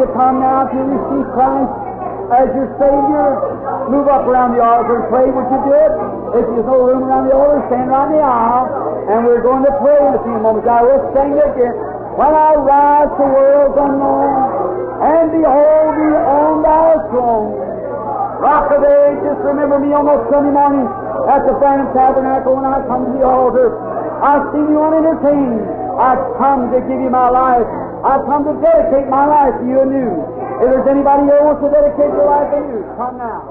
to come now to receive Christ as your Savior. Move up around the altar and pray. Would you do it? If there's no room around the altar, stand in the aisle. And we're going to pray in a few moments. I will sing again. When I rise to worlds unknown and behold thee on thy throne. Rock of ages, remember me on those Sunday mornings at the Branham Tabernacle when I come to the altar. I've seen you unentertained. I've come to give you my life. I've come to dedicate my life to you anew. If there's anybody wants to dedicate their life to you, come now.